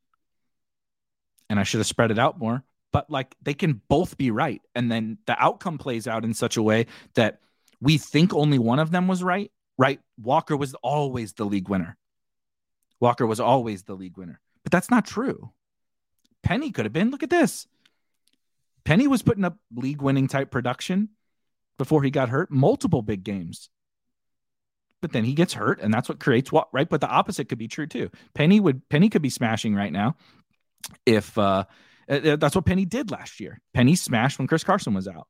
and I should have spread it out more. But like they can both be right. And then the outcome plays out in such a way that we think only one of them was right, right? Walker was always the league winner. Walker was always the league winner. But that's not true. Penny could have been. Look at this. Penny was putting up league winning type production before he got hurt, multiple big games. But then he gets hurt, and that's what creates what right. But the opposite could be true too. Penny would Penny could be smashing right now if uh, uh, uh that's what Penny did last year. Penny smashed when Chris Carson was out.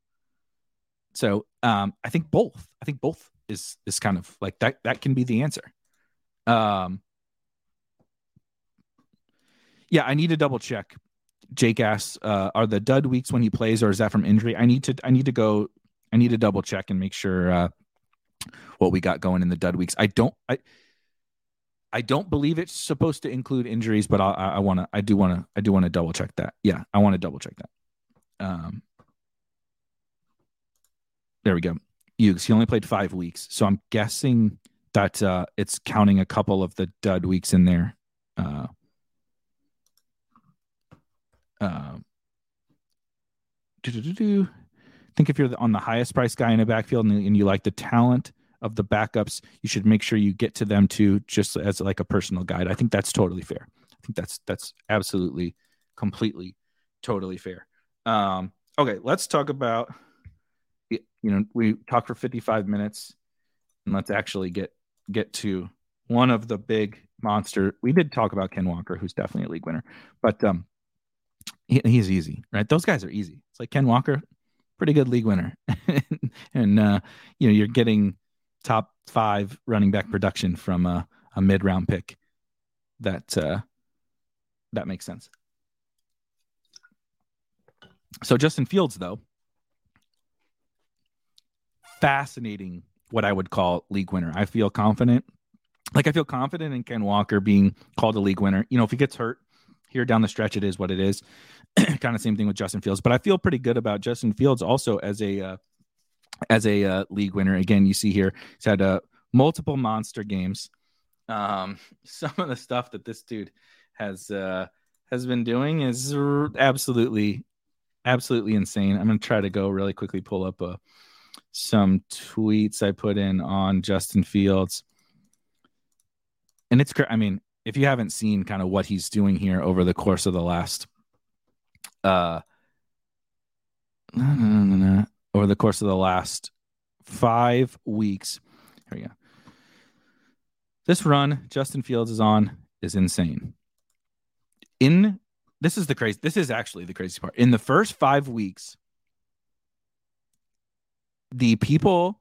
So um, I think both. I think both is is kind of like that. That can be the answer. Um, yeah, I need to double check. Jake asks, uh, "Are the dud weeks when he plays, or is that from injury?" I need to. I need to go. I need to double check and make sure uh, what we got going in the dud weeks. I don't. I. I don't believe it's supposed to include injuries, but I, I want to. I do want to. I do want to double check that. Yeah, I want to double check that. Um, there we go. Hughes. He only played five weeks, so I'm guessing that uh, it's counting a couple of the dud weeks in there. Uh, uh, I think if you're on the highest price guy in a backfield and, and you like the talent of the backups, you should make sure you get to them too, just as like a personal guide. I think that's totally fair. I think that's that's absolutely, completely, totally fair. Um, okay, let's talk about. You know, we talked for 55 minutes, and let's actually get get to one of the big monster. We did talk about Ken Walker, who's definitely a league winner, but um, he, he's easy, right? Those guys are easy. It's like Ken Walker, pretty good league winner, and uh, you know you're getting top five running back production from a, a mid round pick. That uh, that makes sense. So Justin Fields, though, fascinating. What I would call league winner. I feel confident. Like I feel confident in Ken Walker being called a league winner. You know, if he gets hurt here down the stretch, it is what it is. kind of same thing with Justin Fields, but I feel pretty good about Justin Fields also as a uh, as a uh, league winner. Again, you see here he's had uh, multiple monster games. Um, some of the stuff that this dude has uh, has been doing is absolutely absolutely insane. I'm gonna try to go really quickly pull up uh, some tweets I put in on Justin Fields, and it's I mean, if you haven't seen kind of what he's doing here over the course of the last uh over the course of the last five weeks. Here we go. This run Justin Fields is on is insane. In this is the crazy. This is actually the crazy part. In the first five weeks, the people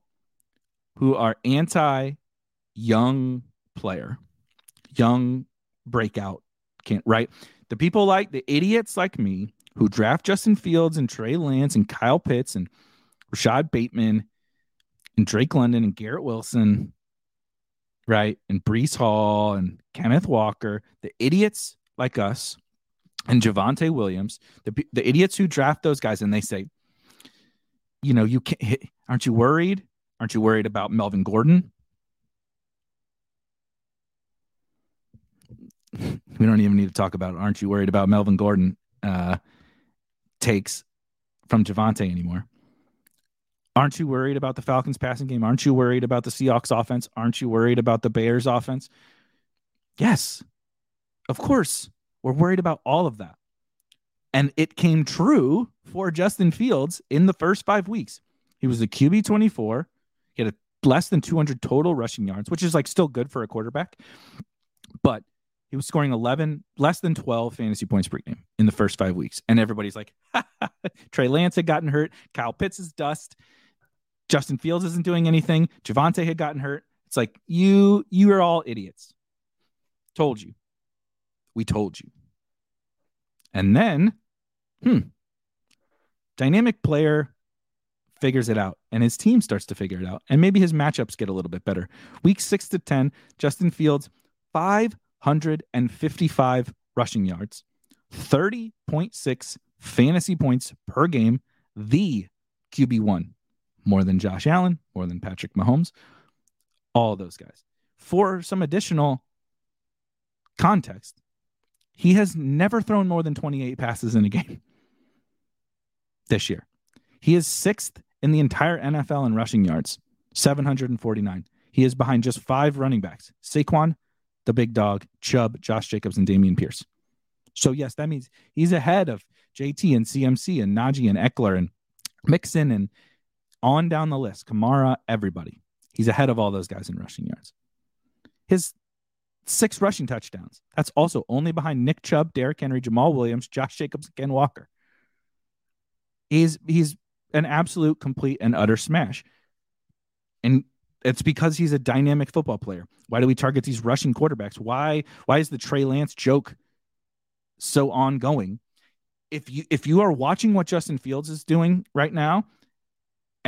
who are anti young player, young breakout, can't right. The people like the idiots like me who draft Justin Fields and Trey Lance and Kyle Pitts and Rashod Bateman and Drake London and Garrett Wilson, right? And Breece Hall and Kenneth Walker, the idiots like us and Javonte Williams, the, the idiots who draft those guys and they say, you know, you can't, aren't you worried? Aren't you worried about Melvin Gordon? we don't even need to talk about aren't you worried about Melvin Gordon uh, takes from Javonte anymore. Aren't you worried about the Falcons passing game? Aren't you worried about the Seahawks offense? Aren't you worried about the Bears offense? Yes, of course. We're worried about all of that. And it came true for Justin Fields in the first five weeks. He was the QB 24. He had a less than 200 total rushing yards, which is like still good for a quarterback. But he was scoring 11, less than 12 fantasy points per game in the first five weeks. And everybody's like, Trey Lance had gotten hurt. Kyle Pitts is dust. Justin Fields isn't doing anything. Javonte had gotten hurt. It's like, you, you are all idiots. Told you. We told you. And then, hmm, dynamic player figures it out and his team starts to figure it out. And maybe his matchups get a little bit better. Week six to 10, Justin Fields, 555 rushing yards, 30.6 fantasy points per game, the QB1, more than Josh Allen, more than Patrick Mahomes, all those guys. For some additional context, he has never thrown more than 28 passes in a game this year. He is sixth in the entire NFL in rushing yards, 749. He is behind just five running backs Saquon, the big dog, Chubb, Josh Jacobs, and Dameon Pierce. So, yes, that means he's ahead of JT and CMC and Najee and Ekeler and Mixon and on down the list. Kamara, everybody. He's ahead of all those guys in rushing yards. His six rushing touchdowns. That's also only behind Nick Chubb, Derrick Henry, Jamaal Williams, Josh Jacobs, Ken Walker. He's he's an absolute complete and utter smash. And it's because he's a dynamic football player. Why do we target these rushing quarterbacks? Why why is the Trey Lance joke so ongoing? If you if you are watching what Justin Fields is doing right now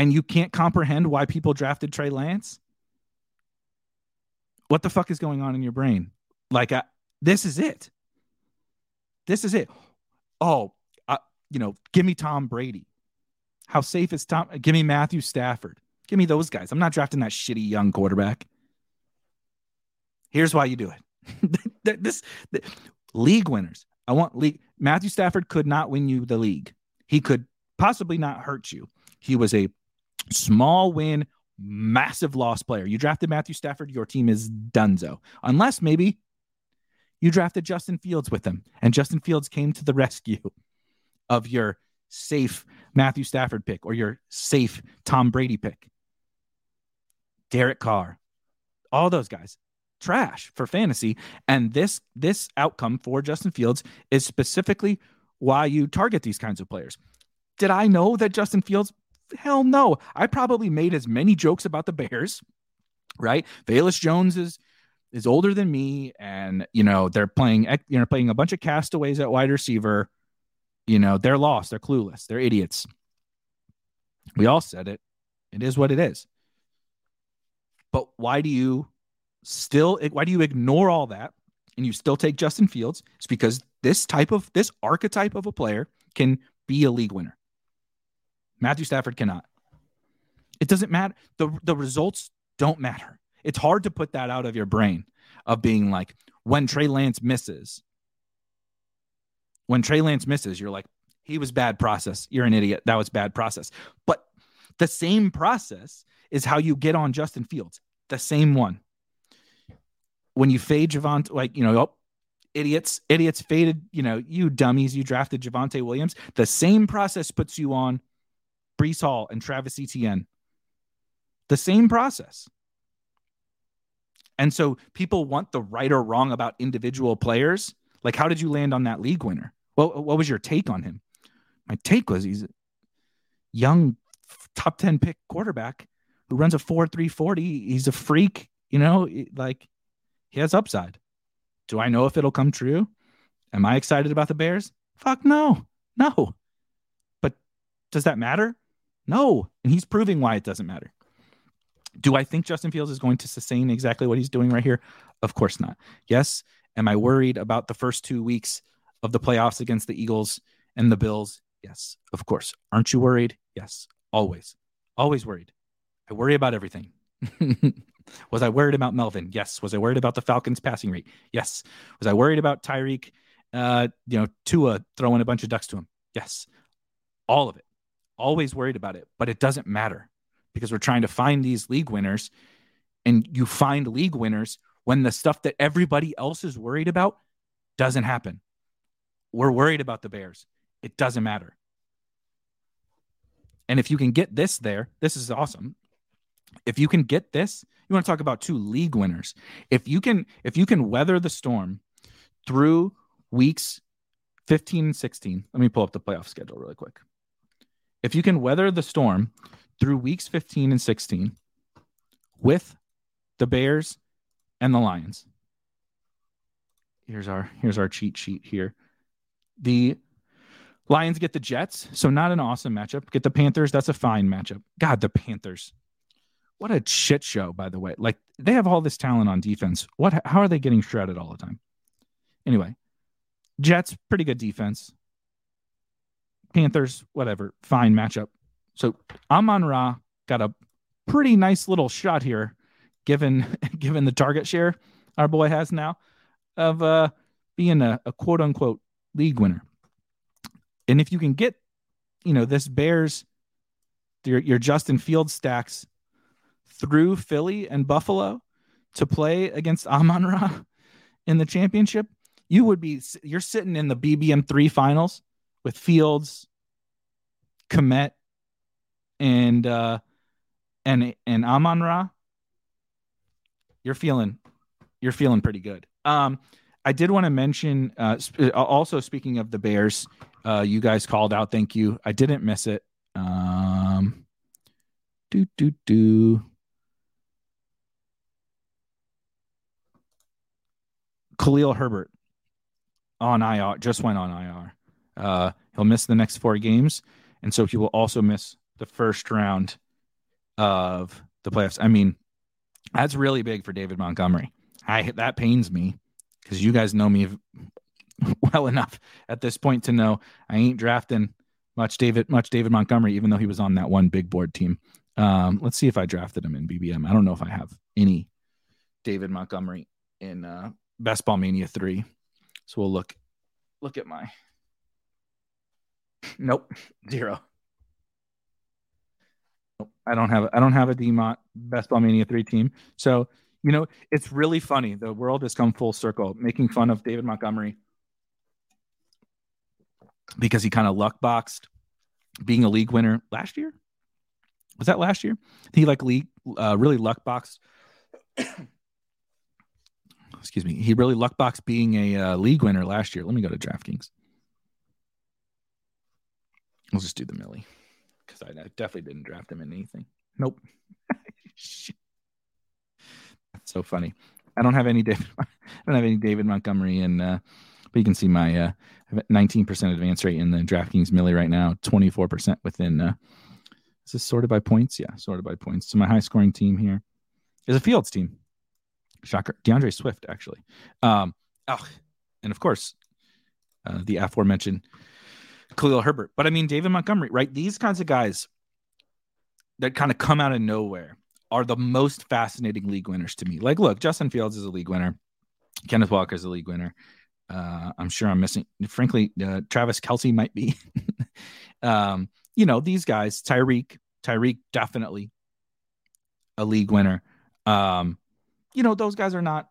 and you can't comprehend why people drafted Trey Lance, what the fuck is going on in your brain? Like uh, this is it. This is it. Oh, uh, you know, give me Tom Brady. How safe is Tom? Give me Matthew Stafford. Give me those guys. I'm not drafting that shitty young quarterback. Here's why you do it. this, league winners. I want league. Matthew Stafford could not win you the league. He could possibly not hurt you. He was a small win, massive loss player. You drafted Matthew Stafford, your team is donezo. Unless maybe you drafted Justin Fields with him, and Justin Fields came to the rescue of your safe Matthew Stafford pick or your safe Tom Brady pick. Derek Carr, all those guys, trash for fantasy. And this this outcome for Justin Fields is specifically why you target these kinds of players. Did I know that Justin Fields? Hell no. I probably made as many jokes about the Bears, right? Velus Jones is is older than me, and you know they're playing you know playing a bunch of castaways at wide receiver. You know they're lost, they're clueless, they're idiots. We all said it. It is what it is. But why do you still why do you ignore all that and you still take Justin Fields? It's because this type of this archetype of a player can be a league winner. Matthew Stafford cannot. It doesn't matter. The the results don't matter. It's hard to put that out of your brain of being like when Trey Lance misses. When Trey Lance misses, you're like, he was bad process. You're an idiot. That was bad process. But the same process is how you get on Justin Fields. The same one. When you fade Javonte, like, you know, oh, idiots, idiots faded, you know, you dummies, you drafted Javonte Williams. The same process puts you on Breece Hall and Travis Etienne. The same process. And so people want the right or wrong about individual players. Like, how did you land on that league winner? Well, what was your take on him? My take was he's a young top 10 pick quarterback who runs a 4 3 40. He's a freak, you know, like he has upside. Do I know if it'll come true? Am I excited about the Bears? Fuck no. No. But does that matter? No. And he's proving why it doesn't matter. Do I think Justin Fields is going to sustain exactly what he's doing right here? Of course not. Yes. Am I worried about the first two weeks of the playoffs against the Eagles and the Bills? Yes, of course. Aren't you worried? Yes, always. Always worried. I worry about everything. was I worried about Melvin? Yes. Was I worried about the Falcons passing rate? Yes. Was I worried about Tyreek, uh, you know, Tua throwing a bunch of ducks to him? Yes. All of it. Always worried about it, but it doesn't matter because we're trying to find these league winners and you find league winners when the stuff that everybody else is worried about doesn't happen. We're worried about the Bears. It doesn't matter. And if you can get this there, this is awesome. If you can get this, you want to talk about two league winners. If you can if you can weather the storm through weeks 15 and 16. Let me pull up the playoff schedule really quick. If you can weather the storm through weeks 15 and 16 with the Bears and the Lions. Here's our here's our cheat sheet here. The Lions get the Jets, so not an awesome matchup. Get the Panthers, that's a fine matchup. God, the Panthers. What a shit show, by the way. Like they have all this talent on defense. What how are they getting shredded all the time? Anyway, Jets, pretty good defense. Panthers, whatever, fine matchup. So Amon Ra got a pretty nice little shot here, given given the target share our boy has now of uh being a, a quote unquote league winner. And if you can get, you know, this Bears, your, your Justin Field stacks through Philly and Buffalo to play against Amon Ra in the championship, you would be, you're sitting in the BBM three finals with Fields, Kmet, and uh and and Amon Ra, you're feeling you're feeling pretty good. Um, I did want to mention uh, sp- also speaking of the Bears, uh, you guys called out. Thank you. I didn't miss it. Um, do do do. Khalil Herbert on IR just went on IR. Uh, he'll miss the next four games, and so he will also miss the first round of the playoffs. I mean, that's really big for David Montgomery. I that pains me because you guys know me well enough at this point to know I ain't drafting much David much David Montgomery, even though he was on that one big board team. Um, let's see if I drafted him in BBM. I don't know if I have any David Montgomery in uh, Best Ball Mania three. So we'll look look at my nope zero. Nope, I don't have I don't have a DMont Best Ball Mania three team. So you know it's really funny. The world has come full circle, making fun of David Montgomery because he kind of luck boxed being a league winner last year. Was that last year? He like league uh, really luck boxed excuse me, he really luck boxed being a uh, league winner last year. Let me go to DraftKings. We'll just do the Millie because I, I, definitely didn't draft him in anything. Nope. That's so funny. I don't have any David. I don't have any David Montgomery, and uh, but you can see my uh, 19% advance rate in the DraftKings Millie right now. 24% within. Uh, is this sorted by points? Yeah, sorted by points. So my high scoring team here is a Fields team. Shocker. D'Andre Swift, actually. Um, oh, and of course, uh, the aforementioned Khalil Herbert. But I mean, David Montgomery, right? These kinds of guys that kind of come out of nowhere are the most fascinating league winners to me. Like, look, Justin Fields is a league winner. Kenneth Walker is a league winner. Uh, I'm sure I'm missing. Frankly, uh, Travis Kelce might be. um, you know, these guys, Tyreek, Tyreek definitely a league winner. Um, you know, those guys are not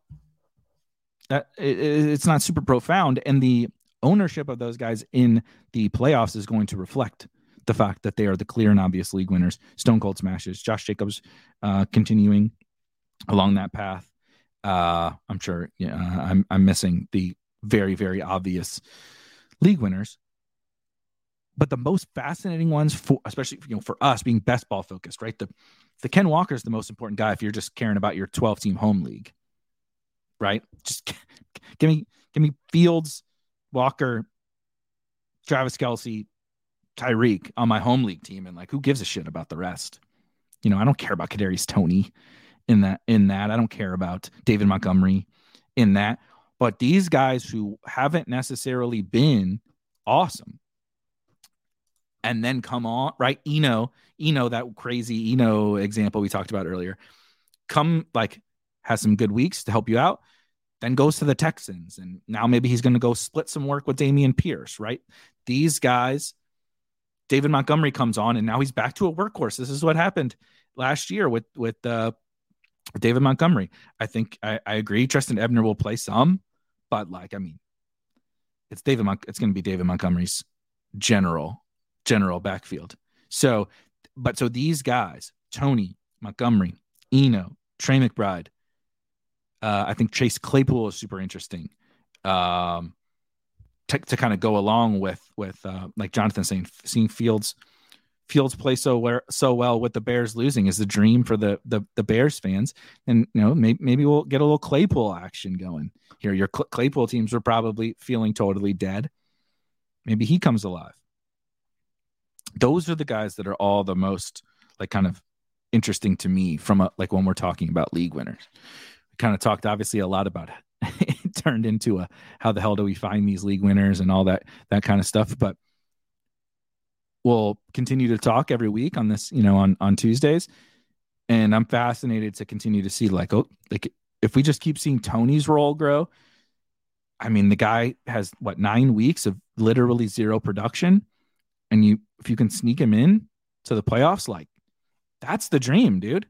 that it, it's not super profound. And the ownership of those guys in the playoffs is going to reflect the fact that they are the clear and obvious league winners. Stone Cold smashes. Josh Jacobs uh, continuing along that path. Uh, I'm sure yeah, I'm I'm missing the very very obvious league winners. But the most fascinating ones for especially you know for us being best ball focused, right? The the Ken Walker is the most important guy if you're just caring about your 12 team home league, right? Just give me give me Fields, Walker, Travis Kelce, Tyreek on my home league team, and like who gives a shit about the rest? You know, I don't care about Kadarius Toney in that in that. I don't care about David Montgomery in that. But these guys who haven't necessarily been awesome and then come on, right? Eno, Eno, that crazy Eno example we talked about earlier, come like has some good weeks to help you out, then goes to the Texans. And now maybe he's going to go split some work with Dameon Pierce, right? These guys, David Montgomery comes on and now he's back to a workhorse. This is what happened last year with, with, uh, David Montgomery. I think I, I agree. Trestan Ebner will play some, but like, I mean, it's David, Mon- it's going to be David Montgomery's general general backfield. So, but so these guys, Toney Montgomery, Eno, Trey McBride, uh, I think Chase Claypool is super interesting. Um, to, to kind of go along with with uh, like Jonathan saying, seeing Fields Fields play so where so well with the Bears losing is the dream for the the, the Bears fans, and you know maybe, maybe we'll get a little Claypool action going here. Your Claypool teams were probably feeling totally dead. Maybe he comes alive those are the guys that are all the most like kind of interesting to me from a, like when we're talking about league winners. Kind of talked obviously a lot about it. turned into a how the hell do we find these league winners and all that that kind of stuff, but we'll continue to talk every week on this, you know, on on Tuesdays. And I'm fascinated to continue to see like oh like if we just keep seeing Toney's role grow, I mean the guy has what 9 weeks of literally zero production and you if you can sneak him in to the playoffs, like that's the dream, dude.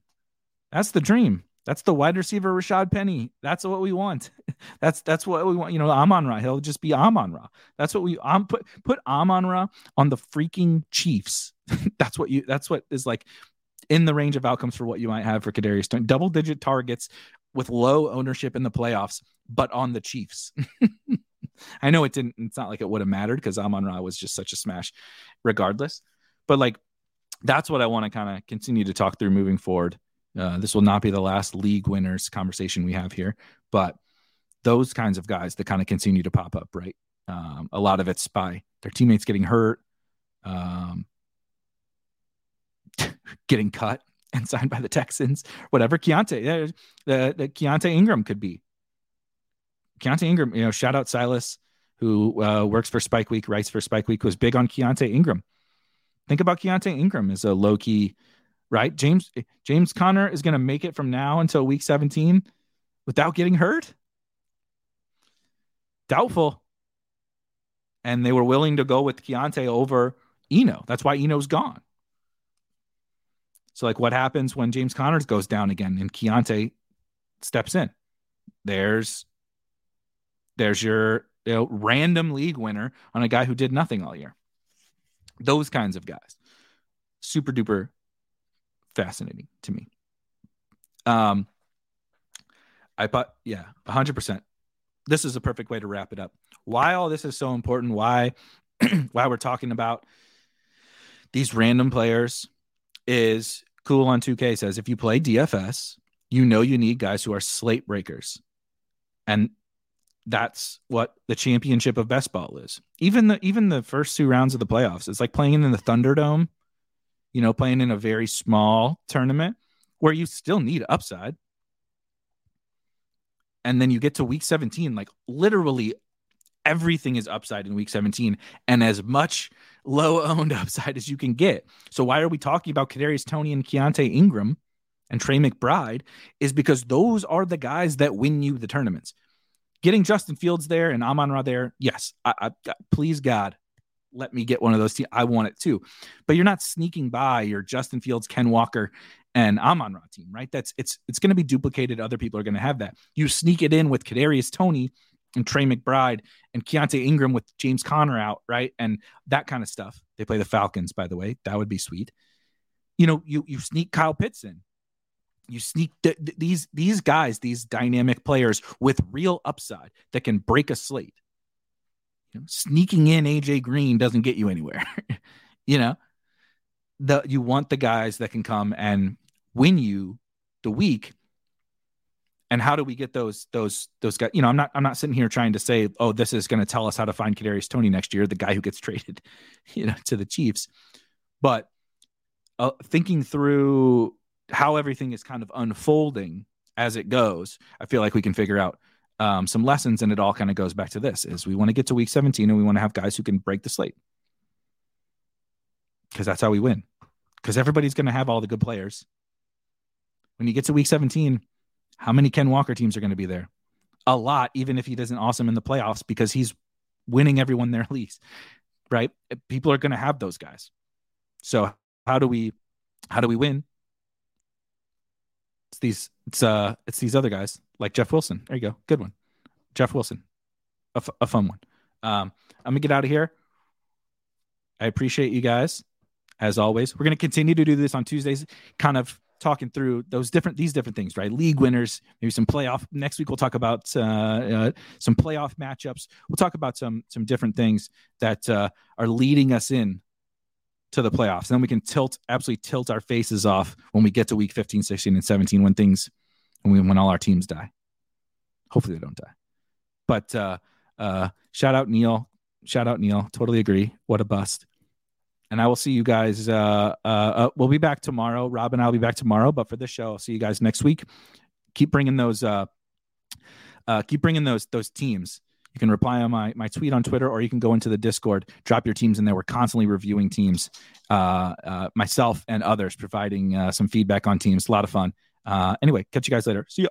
That's the dream. That's the wide receiver Rashaad Penny. That's what we want. That's that's what we want. You know, Amon Ra. He'll just be Amon Ra. That's what we um put put Amon Ra on the freaking Chiefs. that's what you that's what is like in the range of outcomes for what you might have for Kadarius Toney. Double digit targets with low ownership in the playoffs, but on the Chiefs. I know it didn't, it's not like it would have mattered because Amon Ra was just such a smash regardless. But like that's what I want to kind of continue to talk through moving forward uh, this will not be the last league winners conversation we have here, but those kinds of guys that kind of continue to pop up, right? Um, a lot of it's by their teammates getting hurt, um, getting cut and signed by the Texans, whatever. Keaontay, uh, the, the Keaontay Ingram could be. Keaontay Ingram, you know, shout out Silas, who uh, works for Spike Week, writes for Spike Week, was big on Keaontay Ingram. Think about Keaontay Ingram as a low key right? James James Conner is going to make it from now until week 17 without getting hurt? Doubtful. And they were willing to go with Keaontay over Eno. That's why Eno's gone. So, like, what happens when James Connors goes down again and Keaontay steps in? There's there's your you know, random league winner on a guy who did nothing all year. Those kinds of guys. Super duper fascinating to me. Um, I thought, yeah, hundred percent. This is a perfect way to wrap it up. Why all this is so important? Why, why we're talking about these random players is cool on 2K says if you play DFS, you know you need guys who are slate breakers. And that's what the championship of best ball is. Even the even the first two rounds of the playoffs, it's like playing in the Thunderdome you know, playing in a very small tournament where you still need upside. And then you get to week 17, like literally everything is upside in week 17 and as much low owned upside as you can get. So why are we talking about Kadarius Toney and Keaontay Ingram and Trey McBride is because those are the guys that win you the tournaments. Getting Justin Fields there and Amon Ra there, yes, I, I, please God, let me get one of those teams. I want it too. But you're not sneaking by your Justin Fields, Ken Walker, and Amon Ra team, right? That's it's it's going to be duplicated. Other people are going to have that. You sneak it in with Kadarius Toney and Trey McBride and Keaontay Ingram with James Conner out, right? And that kind of stuff. They play the Falcons, by the way. That would be sweet. You know, you you sneak Kyle Pitts in. You sneak th- th- these these guys, these dynamic players with real upside that can break a slate you know, sneaking in AJ Green doesn't get you anywhere. you know, the you want the guys that can come and win you the week. And how do we get those those those guys? You know, I'm not I'm not sitting here trying to say, oh, this is going to tell us how to find Kadarius Toney next year, the guy who gets traded, you know, to the Chiefs. But uh, thinking through how everything is kind of unfolding as it goes, I feel like we can figure out um, some lessons, and it all kind of goes back to this: is we want to get to week 17 and we want to have guys who can break the slate because that's how we win. Because everybody's going to have all the good players. When you get to week 17, how many Ken Walker teams are going to be there? A lot, even if he doesn't awesome in the playoffs because he's winning everyone their leagues, right? People are going to have those guys. So how do we how do we win? It's these it's uh it's these other guys like Jeff Wilson. There you go. Good one. Jeff Wilson. A, f- a fun one. Um, I'm gonna get out of here. I appreciate you guys as always. We're gonna continue to do this on Tuesdays, kind of talking through those different these different things, right? League winners, maybe some playoff. Next week we'll talk about uh, uh, some playoff matchups. We'll talk about some some different things that uh, are leading us in to the playoffs. And then we can tilt absolutely tilt our faces off when we get to week 15, 16, and 17 when things when we when all our teams die. Hopefully they don't die. But uh, uh, shout out Neil. Shout out Neil. Totally agree. What a bust. And I will see you guys. Uh, uh, uh, we'll be back tomorrow. Rob and I'll be back tomorrow. But for this show, I'll see you guys next week. Keep bringing those. Uh, uh, keep bringing those those teams. You can reply on my my tweet on Twitter, or you can go into the Discord, drop your teams in there. We're constantly reviewing teams. Uh, uh, myself and others providing uh, some feedback on teams. A lot of fun. Uh, anyway, catch you guys later. See ya.